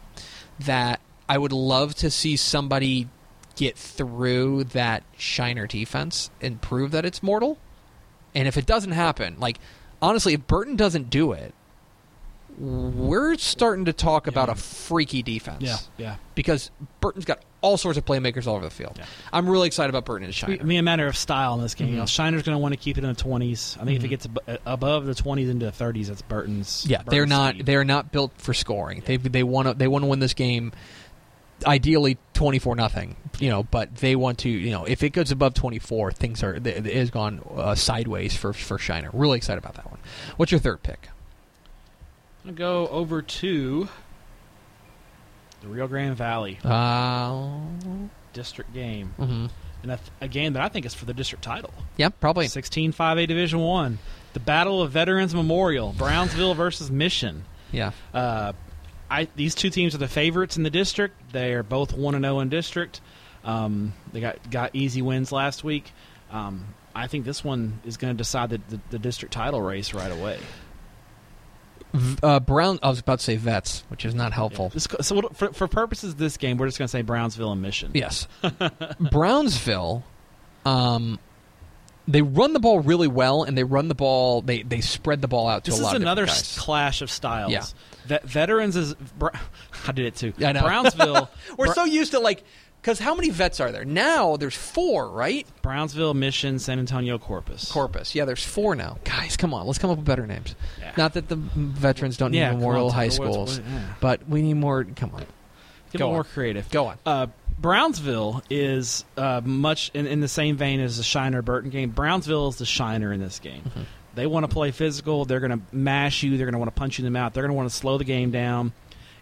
That I would love to see somebody get through that Shiner defense and prove that it's mortal. And if it doesn't happen, like honestly, if Burton doesn't do it, we're starting to talk about Yeah. a freaky defense. yeah, yeah. Because Burton's got all sorts of playmakers all over the field. Yeah. I'm really excited about Burton and Shiner. I mean, a matter of style in this game. You know, Mhm. Shiner's going to want to keep it in the twenties. I think if Mhm. it gets ab- uh, above the twenties into the thirties, that's Burton's. Yeah, they're not speed. they're not built for scoring. They they want to they want to win this game ideally 24 nothing, you know, but they want to, you know, if it goes above 24, things are it has gone uh, sideways for for Shiner. Really excited about that one. What's your third pick? I'm going to go over to the Rio Grande Valley Uh, district game, mhm. and a, a game that I think is for the district title. Yeah, probably. 16-5A Division One, the Battle of Veterans Memorial, Brownsville versus Mission. Yeah. Uh, I these two teams are the favorites in the district. They are both one and zero in district. Um, they got got easy wins last week. Um, I think this one is going to decide the, the, the district title race right away. Uh, Brown. I was about to say Vets, which is not helpful. This- so for, for purposes of this game, we're just going to say Brownsville and Mission. Yes. Brownsville, um, they run the ball really well, and they run the ball. They they spread the ball out to This a is lot of another different s- guys. clash of styles. Yeah. Vet- veterans is. I did it too. I know. Brownsville. We're Br- so used to like, because how many vets are there now? There's four, right? Brownsville, Mission, San Antonio, Corpus. Corpus. Yeah, there's four now. Guys, come on, let's come up with better names. Yeah. Not that the veterans don't need Yeah, Memorial on, High schools, what- yeah. but we need more. Come on, Get Go more on. creative. go on. Uh, Brownsville is uh, much in, in the same vein as the Shiner Burton game. Brownsville is the Shiner in this game. Mm-hmm. They want to play physical. They're going to mash you. They're going to want to punch you in the mouth. They're going to want to slow the game down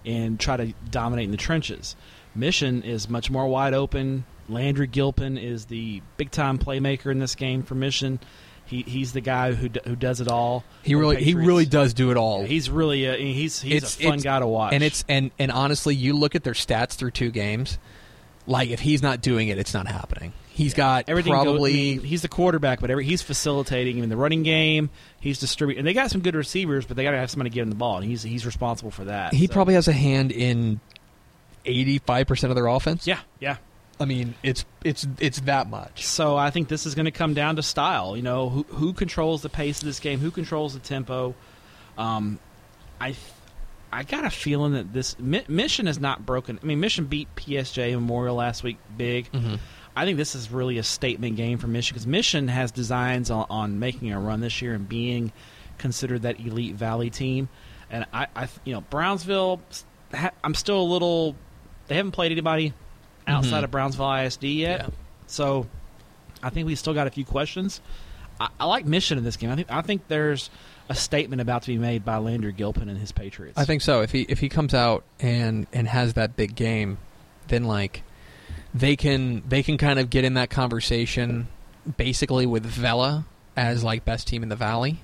and try to dominate in the trenches. Mission is much more wide open. Landry Gilpin is the big time playmaker in this game for Mission. He, he's the guy who, d- who does it all. He really, he really does do it all. He's really a, he's he's It's- a fun guy to watch. and it's and and honestly, you look at their stats through two games. Like if he's not doing it, it's not happening. He's got Everything goes- probably I mean, he's the quarterback, but every, he's facilitating in the running game. He's distributing, and they got some good receivers, but they got to have somebody give him the ball, and he's he's responsible for that. he so. probably has a hand in eighty five percent of their offense. yeah yeah. I mean it's it's it's that much. So I think this is going to come down to style. You know, who who controls the pace of this game? Who controls the tempo? Um, I I got a feeling that this Mission is not broken. I mean, Mission beat PSJ Memorial last week big. Mm-hmm. I think this is really a statement game for Mission because Mission has designs on, on making a run this year and being considered that elite Valley team. And I, I you know, Brownsville, ha- I'm still a little. They haven't played anybody outside Mhm. of Brownsville ISD yet, Yeah. so I think we still got a few questions. I, I like Mission in this game. I think I think there's a statement about to be made by Landry Gilpin and his Patriots. I think so. If he if he comes out and and has that big game, then like they can they can kind of get in that conversation basically with Vela as like best team in the valley.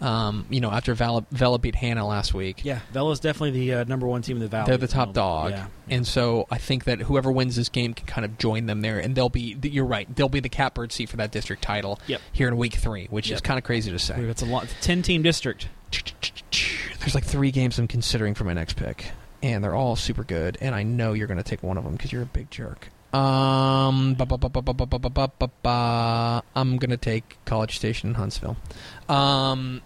Um, you know, after Vela, Vela beat Hanna last week, Yeah, Vela's definitely the uh, number one team in the valley. they're the top moment. dog, Yeah. and so I think that whoever wins this game can kind of join them there, and they'll be. You're right, they'll be the catbird seat for that district title Yep. here in week three, which is kind of crazy to say. It's a lot. Ten team district. There's like three games I'm considering for my next pick, and they're all super good. And I know you're going to take one of them because you're a big jerk. Um, I'm gonna take College Station in Huntsville. Um,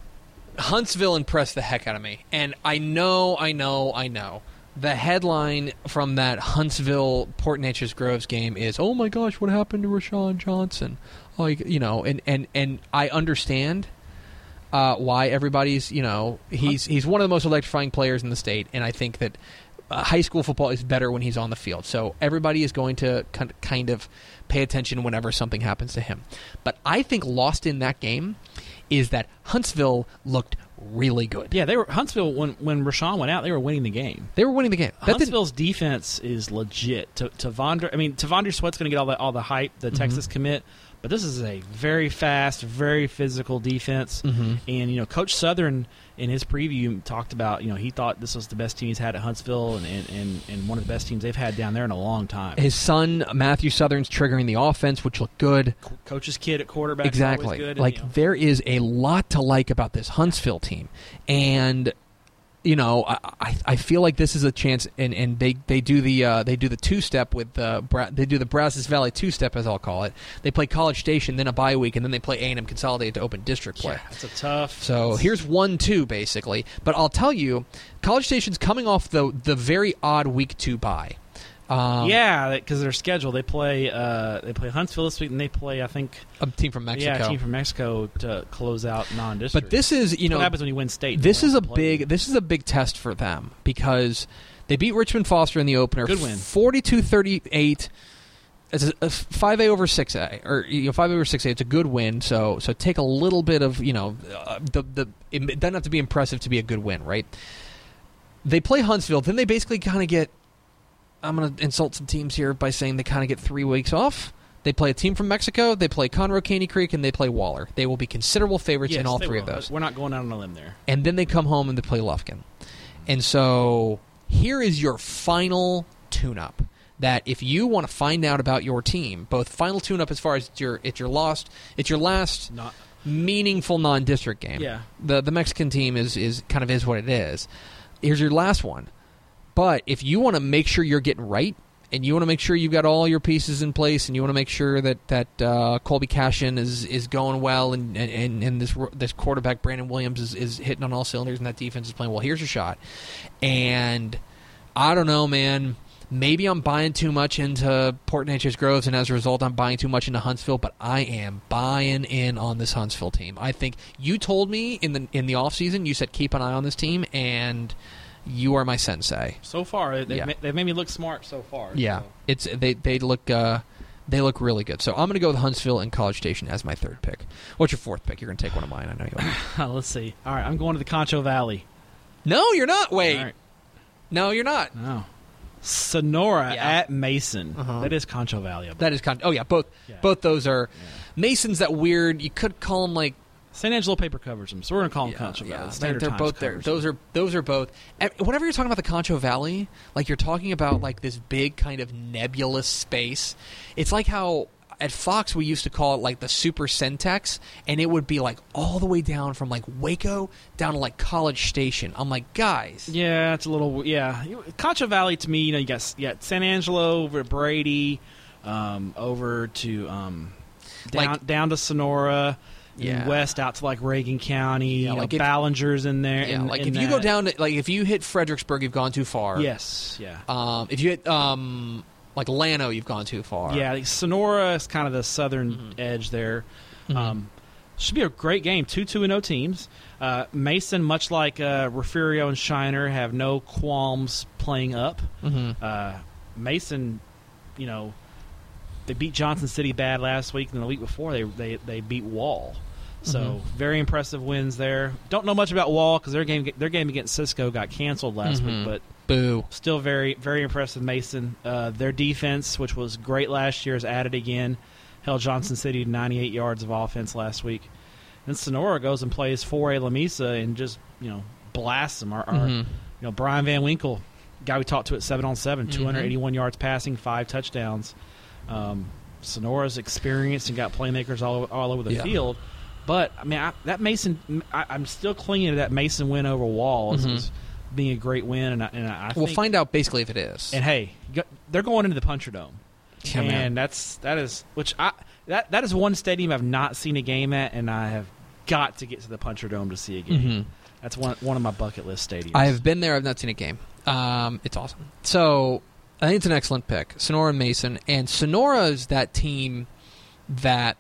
Huntsville impressed the heck out of me, and I know, I know, I know. The headline from that Huntsville Port Neches Groves game is, "Oh my gosh, what happened to Roschon Johnson?" Like you know, and and and I understand. Uh, why everybody's you know he's he's one of the most electrifying players in the state, and I think that high school football is better when he's on the field. So everybody is going to kind of pay attention whenever something happens to him. But I think lost in that game is that Huntsville looked really good. Yeah, they were Huntsville when when Roschon went out. They were winning the game. They were winning the game. That Huntsville's defense is legit. To T'Vondre, I mean T'Vondre Sweat's going to get all the all the hype, the Mm-hmm. Texas commit, but this is a very fast, very physical defense. Mhm. And you know, Coach Southern in his preview talked about you know he thought this was the best team he's had at Huntsville and and, and, and one of the best teams they've had down there in a long time. his son Matthew Southern's triggering the offense, which looked good. Co- Coach's kid at quarterback, exactly. good, and, like you know, there is a lot to like about this Huntsville team, and you know I, I, feel like this is a chance, and, and they, they do the uh, they do the two step with the they do the Brazos Valley two step as I'll call it. They play College Station, then a bye week, and then they play A and M Consolidated to open district play. yeah, it's a tough. So it's- here's one two basically, but I'll tell you, College Station's coming off the the very odd week two bye. Um, yeah, because their schedule they play uh, they play Huntsville this week and they play I think a team from Mexico. yeah a team from Mexico to close out non-district. but this is you know what happens when you win state. this is a big this is a big test for them because they beat Richmond Foster in the opener. Good win. 42-38. It's a, a 5A over 6A or you know 5A over 6A. It's a good win. So so take a little bit of, you know, uh, the the it doesn't have to be impressive to be a good win, right? They play Huntsville, then they basically kind of get I'm going to insult some teams here by saying they kind of get 3 weeks off. They play a team from Mexico, they play Conroe Caney Creek and they play Waller. They will be considerable favorites Yes, in all three will. of those We're not going out on a limb there. and then they come home and they play Lufkin. And so here is your final tune-up. That if you want to find out about your team, both final tune-up as far as it's your it's your lost it's your last Not meaningful non-district game. Yeah. The the Mexican team is is kind of is what it is. Here's your last one. But if you want to make sure you're getting right and you want to make sure you've got all your pieces in place and you want to make sure that that uh, Colby Cashin is is going well and and, and this this quarterback Brandon Williams is, is hitting on all cylinders and that defense is playing well, here's your shot. And I don't know, man. Maybe I'm buying too much into Port Neches Groves, and as a result, I'm buying too much into Huntsville. But I am buying in on this Huntsville team. I think you told me in the in the off season, you said keep an eye on this team, and you are my sensei. so far. They've, Yeah. ma- they've made me look smart so far. Yeah, so. it's they they look uh, they look really good. So I'm going to go with Huntsville and College Station as my third pick. What's your fourth pick? You're going to take one of mine. I know you are. Let's see. All right, I'm going to the Concho Valley. no, you're not. Wait, right. no, you're not. No. Sonora Yeah. at Mason. Uh-huh. That is Concho Valley. That is con- oh yeah, both Yeah. both those are. Mason's. That weird. You could call them like San Angelo paper covers them, so we're gonna call them yeah, Concho yeah. Valley. They're, they're both there. Those them. are those are both. eh, Whenever you're talking about the Concho Valley, like you're talking about like this big kind of nebulous space. It's like how at Fox we used to call it like the Super Centex, and it would be like all the way down from like Waco down to like College Station. I'm like, guys, Yeah, it's a little yeah. Concho Valley to me, you know, you got got San Angelo over to Brady, um, over to um, down Like- down to Sonora, and Yeah. west out to like Reagan County. Yeah, you like know, if- Ballinger's in there. yeah, in- like in if you go down to like if you hit Fredericksburg, you've gone too far. yes, yeah. Um, if you hit um like Llano, you've gone too far. Yeah, like Sonora is kind of the southern Mhm. edge there. Mhm. Um, should be a great game. Two two and no teams. Uh, Mason, much like uh, Refugio and Shiner, have no qualms playing up. hmm Uh, Mason, you know, they beat Johnson City bad last week, and the week before they they, they beat Wall. So Mhm. very impressive wins there. Don't know much about Wall because their game their game against Cisco got canceled last Mhm. week, but Boo. still very very impressive. Mason, uh, their defense, which was great last year, is added again. Held Johnson City to 98 yards of offense last week. Then Sonora goes and plays 4A Lamesa and just you know blasts them. Our, our Mhm. you know Brian Van Winkle, guy we talked to at seven on 7 Mhm. 281 yards passing, five touchdowns. Um, Sonora's experienced and got playmakers all all over the Yeah. field. But I mean, I, that Mason, I, I'm still clinging to that Mason win over Wall as, Mhm. as being a great win, and I, and I We'll think, find out basically if it is. And hey, got- they're going into the Puncher Dome, Yeah, and man. that's that is which I that that is one stadium I've not seen a game at, and I have got to get to the Puncher Dome to see a game. Mhm. That's one one of my bucket list stadiums. I have been there. I've not seen a game. Um, it's awesome. So I think it's an excellent pick. Sonora Mason, and Sonora is that team that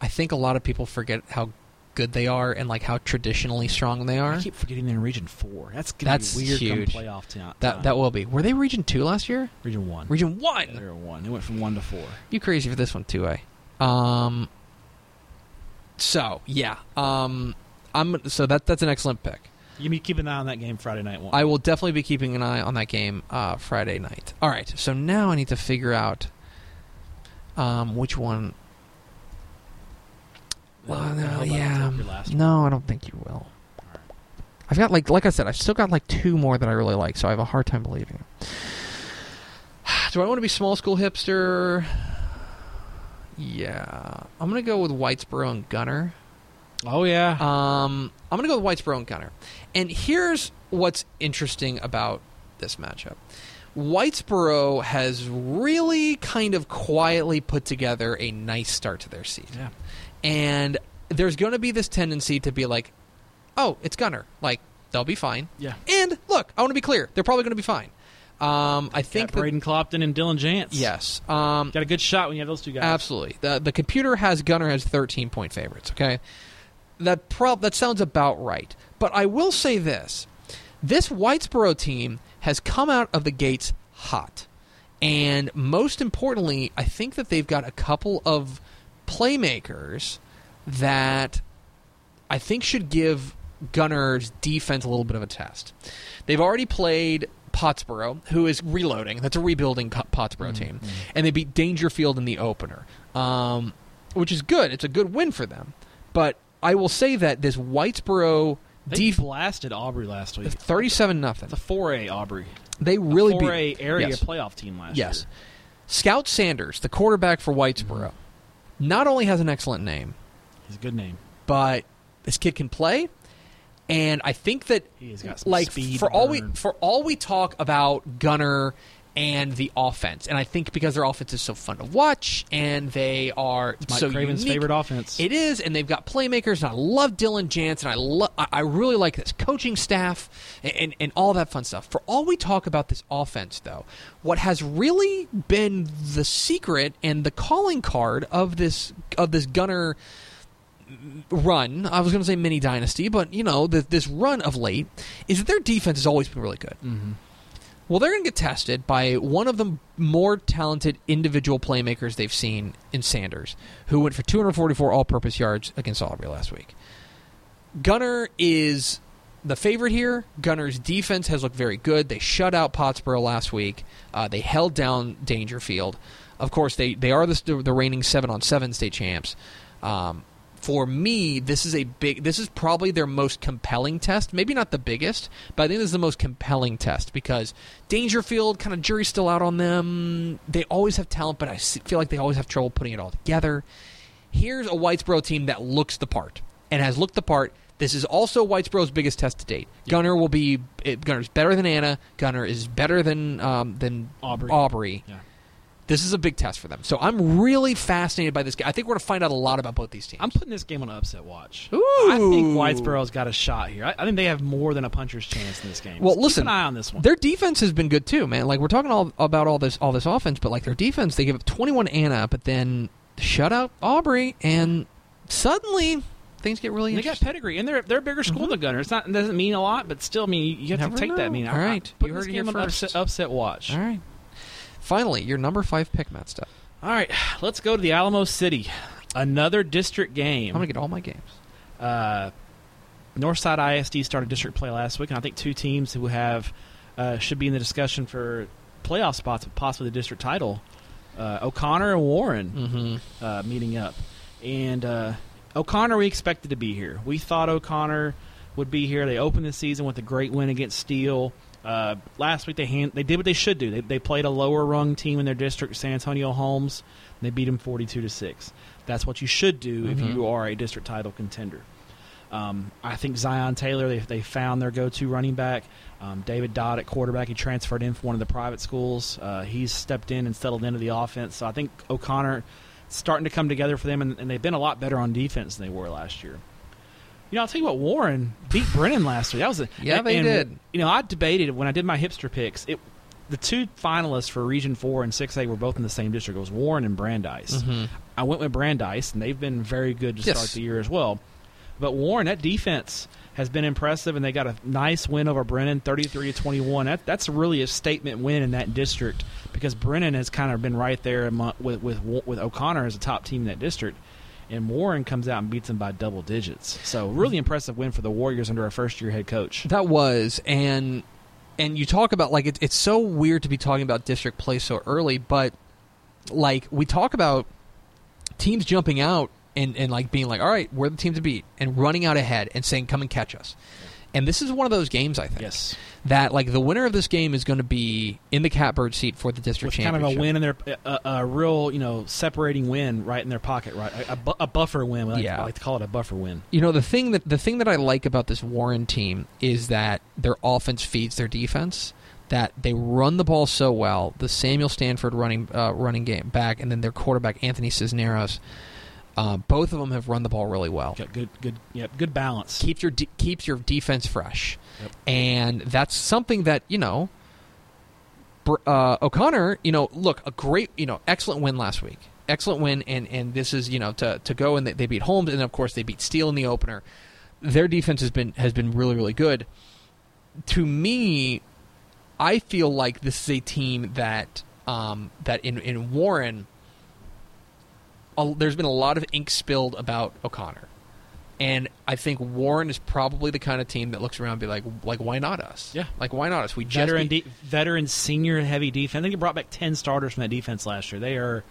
I think a lot of people forget how good they are and like how traditionally strong they are. I keep forgetting they're in Region Four. That's gonna That's be weird huge. come playoff time. That that will be. Were they Region Two last year? Region One. Region Yeah, One. they were one. It went from one to four. You crazy for this one too, eh? Um. So yeah. Um. I'm so that that's an excellent pick. You be keep an eye on that game Friday night. One. I will definitely be keeping an eye on that game uh, Friday night. All right, so now I need to figure out um, which one. Well, no, I don't yeah, take your last one. no, I don't think you will. I've got like, like I said, I've still got like two more that I really like, so I have a hard time believing. Do I want to be small school hipster? Yeah, I'm gonna go with Whitesboro and Gunter. Oh yeah. Um, I'm going to go with Whitesboro and Gunter. And here's what's interesting about this matchup. Whitesboro has really kind of quietly put together a nice start to their season. yeah. And there's going to be this tendency to be like, oh, it's Gunter. Like, they'll be fine. Yeah. And look, I want to be clear. They're probably going to be fine. Um, I think that, Braden Clopton and Dylan Jantz. yes. Um, Got a good shot when you have those two guys. Absolutely. The the computer has Gunter as 13 point favorites, okay? That prob that sounds about right. But I will say this. This Whitesboro team has come out of the gates hot. And most importantly, I think that they've got a couple of playmakers that I think should give Gunter's defense a little bit of a test. They've already played Pottsboro, who is reloading. That's a rebuilding Pottsboro team, and they beat Daingerfield in the opener, um, which is good. It's a good win for them. But I will say that this Whitesboro They def- blasted Aubrey last week. thirty-seven nothing. It's a four A Aubrey. They really four A area yes. playoff team last Yes. year. Scout Sanders, the quarterback for Whitesboro, not only has an excellent name, He's a good name. but this kid can play. And I think that He has got some like speed. for all we for all we talk about Gunter and the offense, and I think because their offense is so fun to watch and they are Mike so Craven's unique, favorite offense. It is, and they've got playmakers, and I love Dylan Jantz, and I I really like this coaching staff, and, and and all that fun stuff. For all we talk about this offense, though, what has really been the secret and the calling card of this of this Gunter run, I was going to say mini dynasty, but you know, the, this run of late is that their defense has always been really good. Mhm. Well, they're going to get tested by one of the more talented individual playmakers they've seen in Sanders, who went for 244 all-purpose yards against Aubrey last week. Gunter is the favorite here. Gunter's defense has looked very good. They shut out Pottsboro last week. Uh, they held down Daingerfield. Of course, they, they are the, the reigning seven on seven state champs. Um, for me, this is a big. This is probably their most compelling test. Maybe not the biggest, but I think this is the most compelling test because Daingerfield, kind of jury's still out on them. They always have talent, but I feel like they always have trouble putting it all together. Here's a Whitesboro team that looks the part and has looked the part. This is also Whitesboro's biggest test to date. Gunter will be Gunter's better than Anna. Gunter is better than um, than Aubrey. Aubrey. Yeah. This is a big test for them. So I'm really fascinated by this game. I think we're going to find out a lot about both these teams. I'm putting this game on an upset watch. Ooh. I think Whitesboro's got a shot here. I, I think they have more than a puncher's chance in this game. Well, listen, keep an eye on this one. Their defense has been good too, man. Like we're talking all about all this all this offense, but like their defense, they give up 21 Anna, but then shut out Aubrey, and suddenly things get really They got pedigree, and they're they're a bigger school mm-hmm. than Gunter. It's not it doesn't mean a lot, but still, I mean you have Never to take that. I mean, all right, I. I You this heard it here first. upset, upset watch. all right. Finally, your number five pick, Matt Stepp. All right, let's go to the Alamo City. Another district game. I'm gonna get all my games. uh, Northside ISD started district play last week, and I think two teams who have uh, should be in the discussion for playoff spots, possibly the district title. Uh, O'Connor and Warren Mm-hmm. uh, meeting up, and uh, O'Connor we expected to be here. We thought O'Connor would be here. They opened the season with a great win against Steele. Uh, last week they hand, they did what they should do. They, they played a lower rung team in their district, San Antonio Holmes. And they beat them forty two to six. That's what you should do if Mhm. you are a district title contender. Um, I think Zion Taylor, they, they found their go to running back. Um, David Dodd at quarterback, he transferred in from one of the private schools. Uh, he's stepped in and settled into the offense. So I think O'Connor starting to come together for them, and, and they've been a lot better on defense than they were last year. You know, I'll tell you what, Warren beat Brennan last week. That was a, Yeah, they and, did. You know, I debated when I did my hipster picks. It the two finalists for Region Four and Six A were both in the same district. It was Warren and Brandeis. Mm-hmm. I went with Brandeis, and they've been very good to Yes. start the year as well. But Warren, that defense has been impressive, and they got a nice win over Brennan, thirty-three to twenty-one. That, that's really a statement win in that district because Brennan has kind of been right there with with with O'Connor as a top team in that district, and Warren comes out and beats them by double digits. So really impressive win for the Warriors under a first-year head coach. That was and and you talk about like it, it's so weird to be talking about district play so early, but like we talk about teams jumping out and and like being like, all right, we're the team to beat, and running out ahead and saying, come and catch us. And this is one of those games, I think, Yes, that like the winner of this game is going to be in the catbird seat for the district with kind of a win in their a, a, a real you know separating win right in their pocket, right? A, a, bu- a buffer win. Like, Yeah. I like to call it a buffer win. You know the thing that the thing that I like about this Warren team is that their offense feeds their defense. That they run the ball so well. The Samuel Stanford running uh, running game back, and then their quarterback Anthony Cisneros. Uh, both of them have run the ball really well. Got good, good, yep, good balance. Keeps your de- keeps your defense fresh, Yep. and that's something that you know. Uh, O'Connor, you know, look, a great, you know, excellent win last week. Excellent win, and and this is you know to to go and they, they beat Holmes, and of course they beat Steele in the opener. Their defense has been has been really really good. To me, I feel like this is a team that um, that in in Warren, a, there's been a lot of ink spilled about O'Connor, and I think Warren is probably the kind of team that looks around and be like, like why not us? Yeah. like why not us? We just veteran, de- veteran, senior heavy defense. I think it brought back ten starters from that defense last year. They are.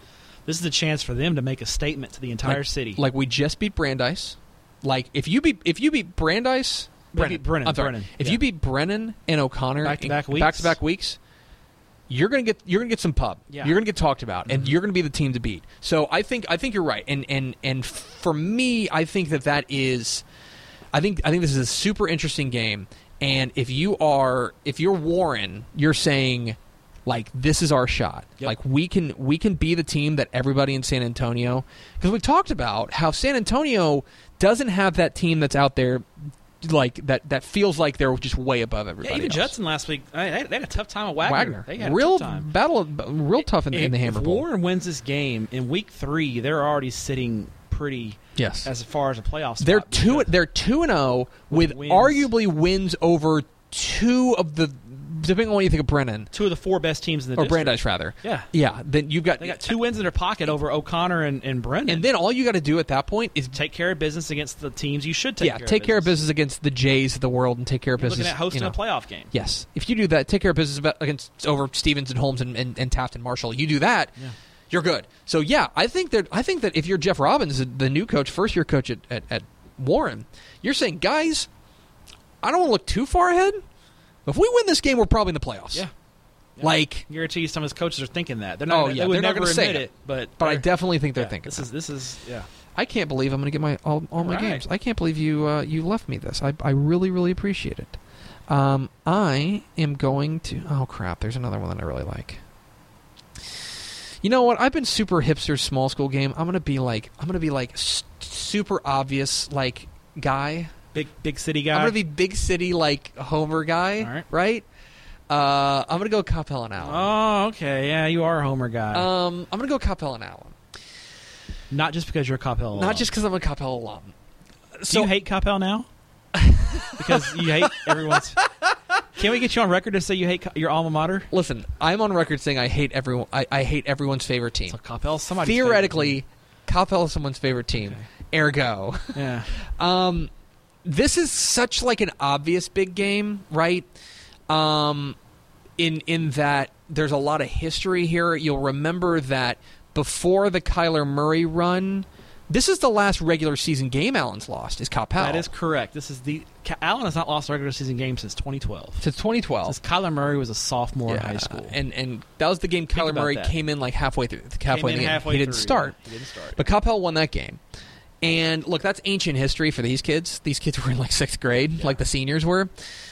This is a chance for them to make a statement to the entire like, city. Like we just beat Brandeis. Like if you beat if you beat Brandeis, Brennan, beat Brennan. Brennan, If yeah. you beat Brennan and O'Connor in- weeks. back-to-back weeks, you're gonna get you're gonna get some pub. Yeah. You're gonna get talked about, and Mhm. you're gonna be the team to beat. So I think I think you're right, and and and for me, I think that that is, I think I think this is a super interesting game. And if you are if you're Warren, you're saying like this is our shot. Yep. Like we can we can be the team that everybody in San Antonio because we talked about how San Antonio doesn't have that team that's out there like that that feels like they're just way above everybody. yeah, even else. Judson last week, I mean, they, had a tough time at Wagner. Wagner, They had a real tough time. battle, real tough in, in the Hammer if Bowl. Warren wins this game in week three, they're already sitting pretty yes, as far as a playoff. Spot they're two. They're two and oh zero with, wins. arguably wins over two of the. Depending on what you think of Brennan two of the four best teams in the or district. Brandeis, rather. Yeah, Yeah, then you've got they got two wins in their pocket over O'Connor and, and Brennan. and then all you got to do at that point is take care of business against the teams you should take yeah, care take of care of business against the Jays of the world and take care of You're business. looking at hosting you know. a playoff game. Yes, if you do that, take care of business about- against over Stevens and Holmes and, and, and Taft and Marshall. You do that, Yeah. you're good. So yeah, I think that I think that if you're Jeff Robbins, the new coach, first year coach at, at, at Warren, you're saying, guys, I don't want to look too far ahead. If we win this game, we're probably in the playoffs. Yeah. Like, I guarantee you, some of his coaches are thinking that. They're not. Oh, yeah, they would they're never say admit it. it, but but I definitely think they're yeah, thinking this that. is this is yeah. I can't believe I'm going to get my all, all my Right. games. I can't believe you uh, you left me this. I I really really appreciate it. Um, I am going to. Oh crap! There's another one that I really like. You know what? I've been super hipster small school game. I'm gonna be like I'm gonna be like s- super obvious like guy. Big big city guy. I'm gonna be big city like Homer guy. All right. Right. Uh, I'm gonna go Coppell and Allen. Oh, okay. Yeah, you are a Homer guy. Um, I'm gonna go Coppell and Allen. Not just because you're a alum. Not just because I'm a Coppell alum. Do you hate Coppell now? because you hate everyone's. Can we get you on record to say you hate Co- your alma mater? Listen, I'm on record saying I hate everyone. I, I hate everyone's favorite team. So Coppell's somebody's Theoretically, Coppell is someone's favorite team. Ergo. Yeah. um, this is such like an obvious big game, right? Um, in in that there's a lot of history here. You'll remember that before the Kyler Murray run, this is the last regular season game Allen's lost. Is Coppell? That is correct. This is the Allen has not lost a regular season game since 2012. since 2012. Since Kyler Murray was a sophomore in high school. and and that was the game Kyler Murray that. came in like halfway through. Halfway in in the game. halfway he didn't start. He didn't start. But Coppell won that game. And look, that's ancient history for these kids. These kids were in like sixth grade, like the seniors were.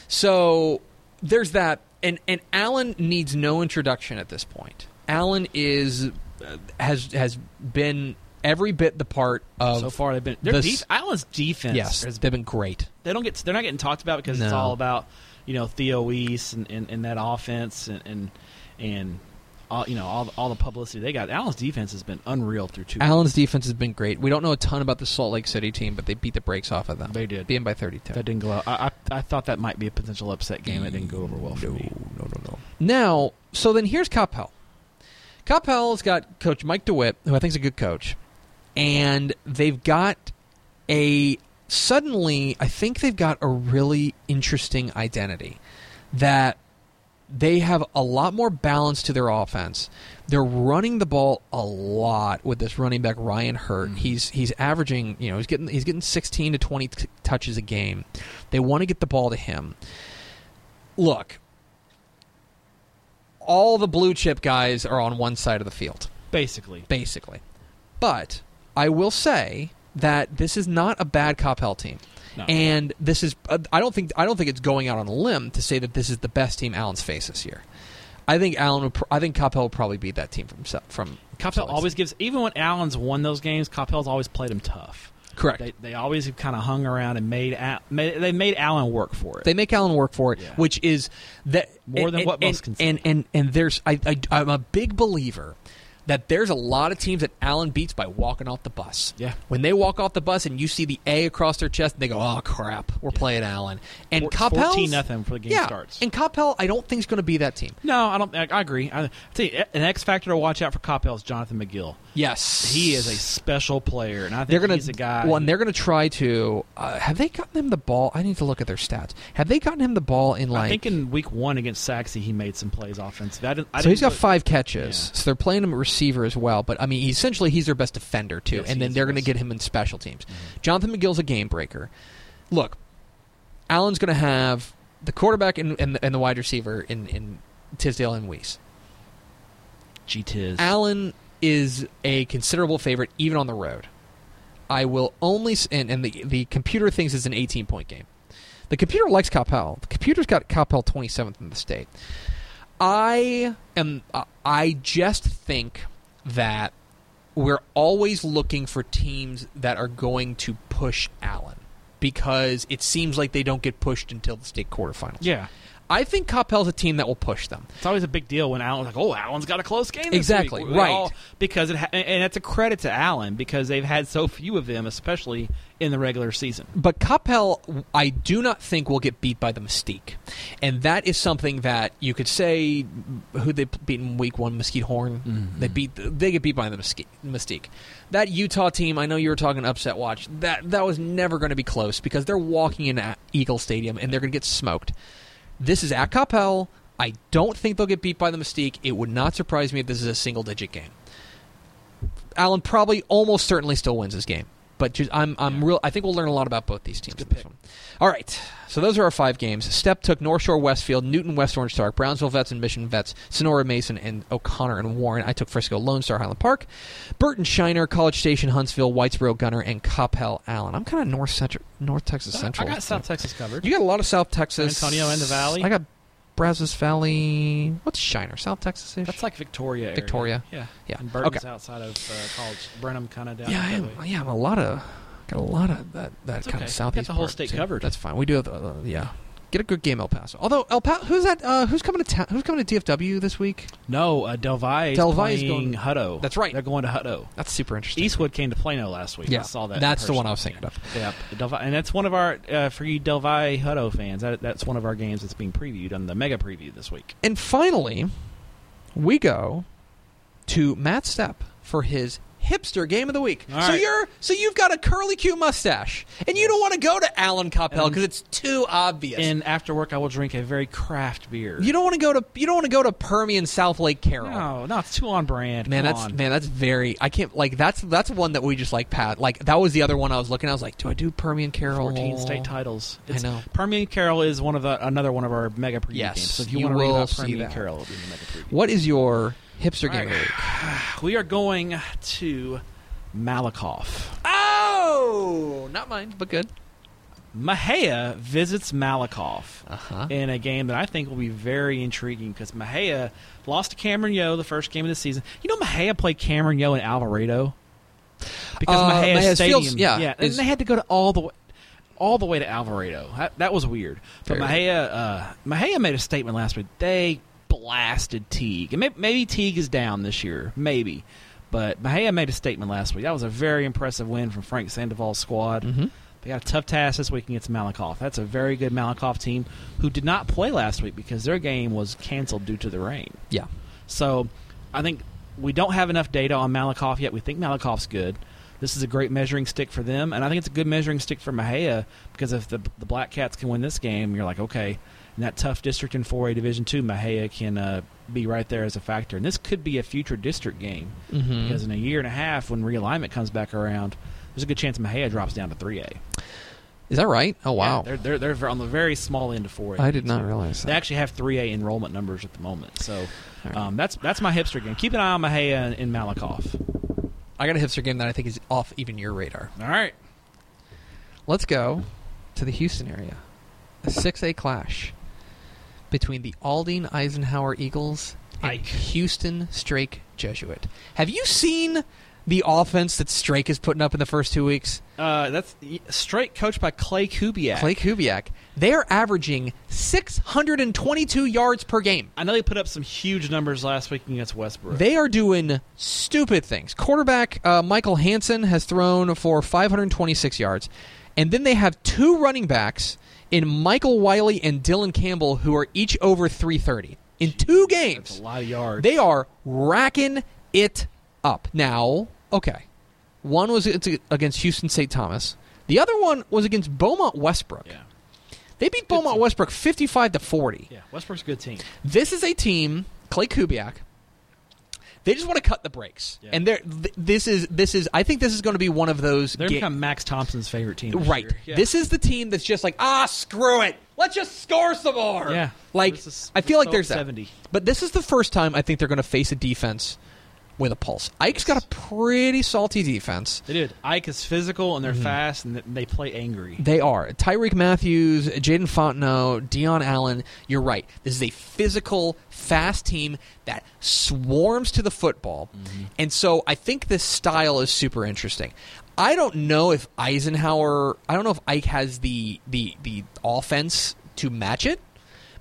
So there's that. And and Allen needs no introduction at this point. Allen is uh, has has been every bit the part of so far they've been their this- def- Allen's defense. yes, has- they've been great. they don't get they're not getting talked about because it's all about you know Theo Wease and, and, and that offense and and, and all, you know all the, all the publicity they got. Allen's defense has been unreal through two. Allen's defense has been great. We don't know a ton about the Salt Lake City team, but they beat the brakes off of them. They did. being by 32. That didn't go out. I, I I thought that might be a potential upset game. It didn't go over well for me. no, no, no. Now, so then here's Coppell. Coppell's got Coach Mike DeWitt, who I think is a good coach, and they've got a suddenly. I think they've got a really interesting identity that they have a lot more balance to their offense. They're running the ball a lot with this running back Ryan Hurt. Mhm. He's he's averaging, you know, he's getting he's getting 16 to 20 t- touches a game. They want to get the ball to him. Look, all the blue chip guys are on one side of the field, Basically, basically. But I will say that this is not a bad Coppell team. No. And this is uh, I don't think I don't think it's going out on a limb to say that this is the best team Allen's faced this year. I think Allen would pr- I think Coppell will probably beat that team from from Coppell always gives even when Allen's won those games. Coppell's always played him tough. correct. They, they always have kind of hung around and made, Al- made they made Allen work for it. They make Allen work for it, Yeah. which is that More and- than and- what most and, can and, and and there's I, I I'm a big believer that there's a lot of teams that Allen beats by walking off the bus. Yeah. When they walk off the bus and you see the A across their chest, they go, "Oh crap, we're playing Allen." And Four- Coppell's 14 nothing for the game yeah, starts. And Coppell, I don't think is going to be that team. no, I don't. I, I agree. I, I you, an X factor to watch out for Coppell is Jonathan McGill. Yes, He is a special player, and I think They're gonna he's a guy. Well, and they're gonna try to. Uh, have they gotten him the ball? I need to look at their stats. Have they gotten him the ball in like? I think in week one against Sachse, he made some plays offensive. I didn't, I so he's got look- five catches. Yeah. So they're playing him at receiver as well. But I mean, essentially, he's their best defender too. Yes, and then they're going to get him in special teams. Mhm. Jonathan McGill's a game breaker. Look, Allen's going to have the quarterback and, and, and the wide receiver in, in Tisdale and Wease. G Tiz. Allen is a considerable favorite even on the road. I will only and, and the the computer thinks it's an 18 point game. The computer likes Coppell. The computer's got Coppell 27th in the state. I am uh, I just think that we're always looking for teams that are going to push Allen because it seems like they don't get pushed until the state quarterfinals. yeah, I think Coppell's a team that will push them. it's always a big deal when Allen's like, "Oh, Allen's got a close game." This Exactly, week." Right. all- because it ha- and it's a credit to Allen because they've had so few of them, especially in the regular season. But Coppell, I do not think will get beat by the Mystique, and that is something that you could say. Who they beat in Week One? Mesquite Horn. Mhm. They beat. They get beat by the Mystique. Mystique. That Utah team. I know you were talking upset watch. That that was never going to be close because they're walking in at Eagle Stadium and they're going to get smoked. This is at Coppell. I don't think they'll get beat by the Mystique. It would not surprise me if this is a single digit game. Allen probably almost certainly still wins this game. But just, I'm I'm real. I think we'll learn a lot about both these teams in this one. All right. So those are our five games. Stepp took North Shore Westfield, Newton West Orange Stark, Brownsville Vets and Mission Vets, Sonora Mason, and O'Connor and Warren. I took Frisco Lone Star Highland Park, Burton Shiner, College Station Huntsville, Whitesboro Gunter, and Coppell Allen. I'm kind of North Central, North Texas Central. I got South Texas covered. You got a lot of South Texas. San Antonio and the Valley. I got Brazos Valley. What's Shiner? South Texas That's like Victoria. Area. Victoria. Yeah. Yeah. And Burton's Okay. outside of uh, College. Brenham kind of down Yeah, I'm, yeah, I'm a lot of got a lot of that that That's kind okay. of southeast. got the whole state too. covered. That's fine. We do have, uh, yeah. Get a good game, El Paso. Although El Paso, who's that? Uh, who's coming to town? Who's coming to DFW this week? No, uh, Del Valle is Del Valle is going- Hutto. That's right. They're going to Hutto. That's super interesting. Eastwood came to Plano last week. Yeah, I saw that. that's the one. I was thinking of. Yeah, Del Valle, and that's one of our uh, for you Del Valle Hutto fans. That, that's one of our games that's being previewed on the Mega Preview this week. And finally, we go to Matt Stepp for his hipster game of the week. All so right. you're so you've got a curly Q mustache, and you don't want to go to Allen Coppell because it's too obvious. And after work, I will drink a very craft beer. you don't want to go to you don't want to go to Permian Southlake Carroll. no, no, it's too on brand. Man, Come that's on. man, that's very. I can't like that's that's one that we just like pat. Like that was the other one I was looking. I was like, do I do Permian Carroll? 14 state titles. I know. Permian Carroll is one of the another one of our mega preview Yes, games. So if you, you want to read will about see Permian that. Carroll, it'll be in the mega preview. What is your hipster game All of the week? We are going to Malakoff. Oh, not mine, but good. Mexia visits Malakoff Uh huh. in a game that I think will be very intriguing because Mexia lost to Cameron Yoe the first game of the season. You know, Mexia played Cameron Yoe in Alvarado because Uh, Mexia Mexia's Stadium. Fields- yeah, yeah, and is- they had to go to all the way. All the way to Alvarado. That, that was weird. But Very Mexia, uh, Mexia made a statement last week. They blasted Teague. And maybe, maybe Teague is down this year. Maybe. But Mexia made a statement last week. That was a very impressive win from Frank Sandoval's squad. Mm-hmm. They got a tough task this week against Malakoff. That's a very good Malakoff team who did not play last week because their game was canceled due to the rain. Yeah. So I think we don't have enough data on Malakoff yet. We think Malakoff's good. This is a great measuring stick for them, and I think it's a good measuring stick for Mexia because if the the Black Cats can win this game, you're like, okay, in that tough district in 4A Division Two, Mexia can uh, be right there as a factor, and this could be a future district game Mm-hmm. because in a year and a half, when realignment comes back around, there's a good chance Mexia drops down to 3A. Is that right? Oh wow. Yeah, they're, they're they're on the very small end of 4A. I did not too. realize They actually have 3A enrollment numbers at the moment, so right. um, that's that's my hipster game. Keep an eye on Mexia and, and Malakoff. I got a hipster game that I think is off even your radar. All right. Let's go to the Houston area. A 6A clash between the Aldine Eisenhower Eagles and Ike. Houston Strake Jesuit. Have you seen the offense that Strake is putting up in the first two weeks? Uh, that's Strake coached by Klein Kubiak. Klein Kubiak. They're averaging 622 yards per game. I know they put up some huge numbers last week against Westbrook. They are doing stupid things. Quarterback uh, Michael Hansen has thrown for 526 yards, and then they have two running backs in Michael Wiley and Dylan Campbell who are each over 330 in two that's games. a lot of yards. They are racking it up. Now, okay, one was against Houston St. Thomas. The other one was against Beaumont Westbrook. yeah, They beat Beaumont. Westbrook 55 to 40. yeah. Westbrook's a good team. This is a team, Klein Kubiak. They just want to cut the brakes, Yeah. and they're th- this is this is. I think this is going to be one of those. They're ga- become Max Thompson's favorite team. Right. Yeah. This is the team that's just like ah, screw it. Let's just score some more. Yeah. Like is- I feel like there's that. 70. But this is the first time I think they're going to face a defense with a pulse. Ike's got a pretty salty defense. They did. Ike is physical and they're Mm-hmm. fast and they play angry. They are. Tyreek Matthews, Jaden Fontenot, Dion Allen. You're right. This is a physical, fast team that swarms to the football. And so I think this style is super interesting. I don't know if Eisenhower, I don't know if Ike has the the the offense to match it,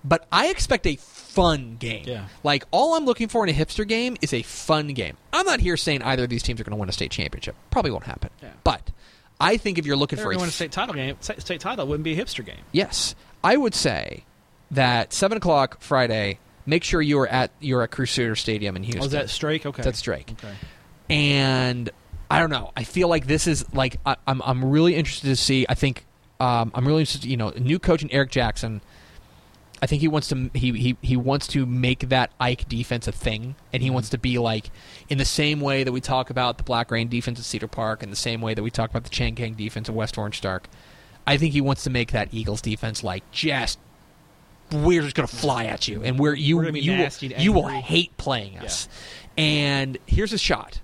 but I expect a fun game. Yeah. Like all I'm looking for in a hipster game is a fun game. I'm not here saying either of these teams are going to win a state championship. Probably won't happen. Yeah. But I think if you're looking for a going to state title game. State title wouldn't be a hipster game. Yes, I would say that seven o'clock Friday. Make sure you are at you're at Crusader Stadium in Houston. Oh, is that Strake? Okay. That's Drake. Okay. And I don't know. I feel like this is like I, I'm I'm really interested to see. I think um, I'm really interested. You know, new coach in Eric Jackson. I think he wants to he, he he wants to make that Ike defense a thing, and he mm-hmm. wants to be like in the same way that we talk about the Black Rain defense at Cedar Park, and the same way that we talk about the Chain Gang defense at West Orange Stark. I think he wants to make that Eagles defense like just we're just gonna fly at you, and we're you We're you will, you will hate playing us. And here's a shot.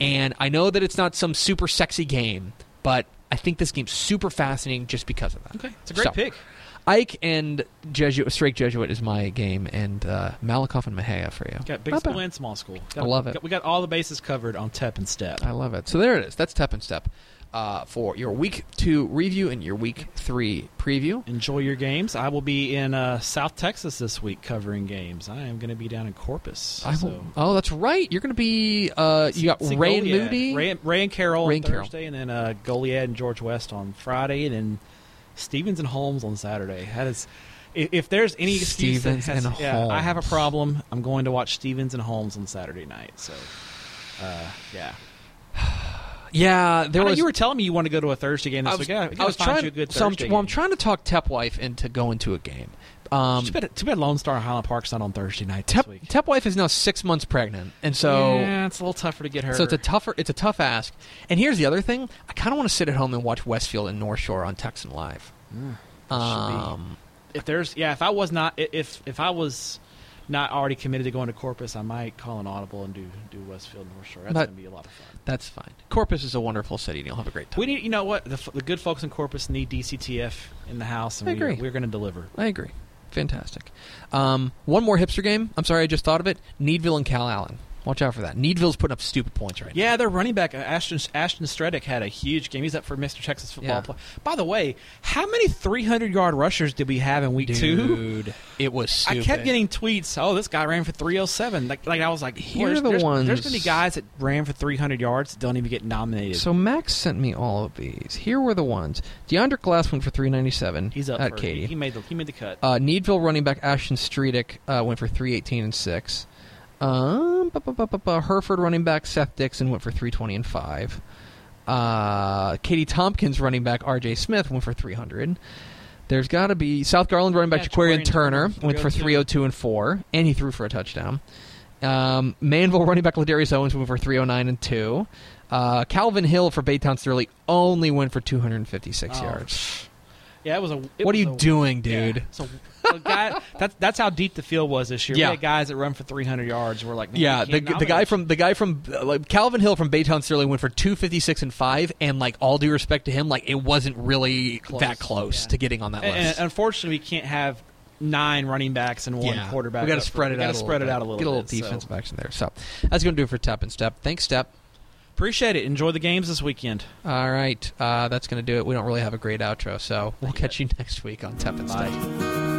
And I know that it's not some super sexy game, but I think this game's super fascinating just because of that. Okay, it's a great So, pick. Ike and Jesuit, Strake Jesuit is my game, and uh, Malakoff and Mexia for you. Got big Not school bad. and small school. I love it. got- we got all the bases covered on Tep and Stepp. I love it. So there it is. That's Step and Step uh, for your week two review and your week three preview. Enjoy your games. I will be in uh, South Texas this week covering games. I am going to be down in Corpus. I so. oh, that's right. You're going to be. Uh, you got See Ray and Moody. Ray, Ray and Carroll Ray on and Carroll. Thursday, and then uh, Goliad and George West on Friday, and then Stevens and Holmes on Saturday. That is, if, if there's any excuse, Stevens has- and yeah, I have a problem. I'm going to watch Stevens and Holmes on Saturday night. So, uh, yeah. yeah, there was. you were telling me you want to go to a Thursday game this I was, week. Yeah, I was trying. you a good so I'm, Thursday well, I'm trying to talk Tepwife into going to a game. Um, too, bad, too bad Lone Star in Highland Park's not on Thursday night Tep, week. Tepwife is now six months pregnant, and so yeah, it's a little tougher to get her. so it's a tougher, it's a tough ask. And here's the other thing: I kind of want to sit at home and watch Westfield and North Shore on Texan Live. Mm, Um, if there's yeah, if I was not if if I was not already committed to going to Corpus, I might call an audible and do do Westfield North Shore. That's But- gonna be a lot of fun. that's fine. Corpus is a wonderful city, and you'll have a great time. We need you know what the, the good folks in Corpus need DCTF in the house, and I we, agree. we're going to deliver. I agree. Fantastic. Um, one more hipster game. I'm sorry, I just thought of it. Needville and Calallen. Watch out for that. Needville's putting up stupid points right now. Yeah, their running back uh, Ashton Ashton Stredick had a huge game. He's up for Mr. Texas football. Yeah. Play. By the way, how many 300 yard rushers did we have in week now. two? Dude, it was stupid. I kept getting tweets. Oh, this guy ran for 307. Like, like I was like, Here are there's, the there's, ones- There's many guys that ran for 300 yards that don't even get nominated. So Max sent me all of these. Here were the ones. DeAndre Glass went for 397 He's up at for Katy. He, made the he made the cut. Uh, Needville running back Ashton Streetick uh, went for 318 and 6. Um, bu- bu- bu- bu- bu- Hereford running back Seth Dixon went for 320 and 5. Uh, Katy Tompkins running back RJ Smith went for 300. There's got to be South Garland running back Yeah, Jaquarian Turner went for 302. 302 and 4, and he threw for a touchdown. Um, Manvel running back Ladarius Owens went for 309 and 2. Uh, Calvin Hill for Baytown Sterling only went for 256 Oh, yards. Yeah, it was a. it What are you a- doing, dude? Yeah. So, so guy, that's that's how deep the field was this year. Yeah. We had guys that run for 300 yards. We're like, Yeah, the, the guy from the guy from uh, like Calvin Hill from Baytown Sterling went for two fifty six and five, and like all due respect to him, like it wasn't really Close, that close yeah. to getting on that And, and unfortunately, we can't have nine running backs and one yeah, quarterback. We got to spread it We out. gotta spread it out a little Get a little bit, so. defensive action there. So that's going to do it for Step and Step. Thanks, Stepp. Appreciate it. Enjoy the games this weekend. All right, uh, that's going to do it. We don't really have a great outro, so we'll catch you next week on Step. Bye.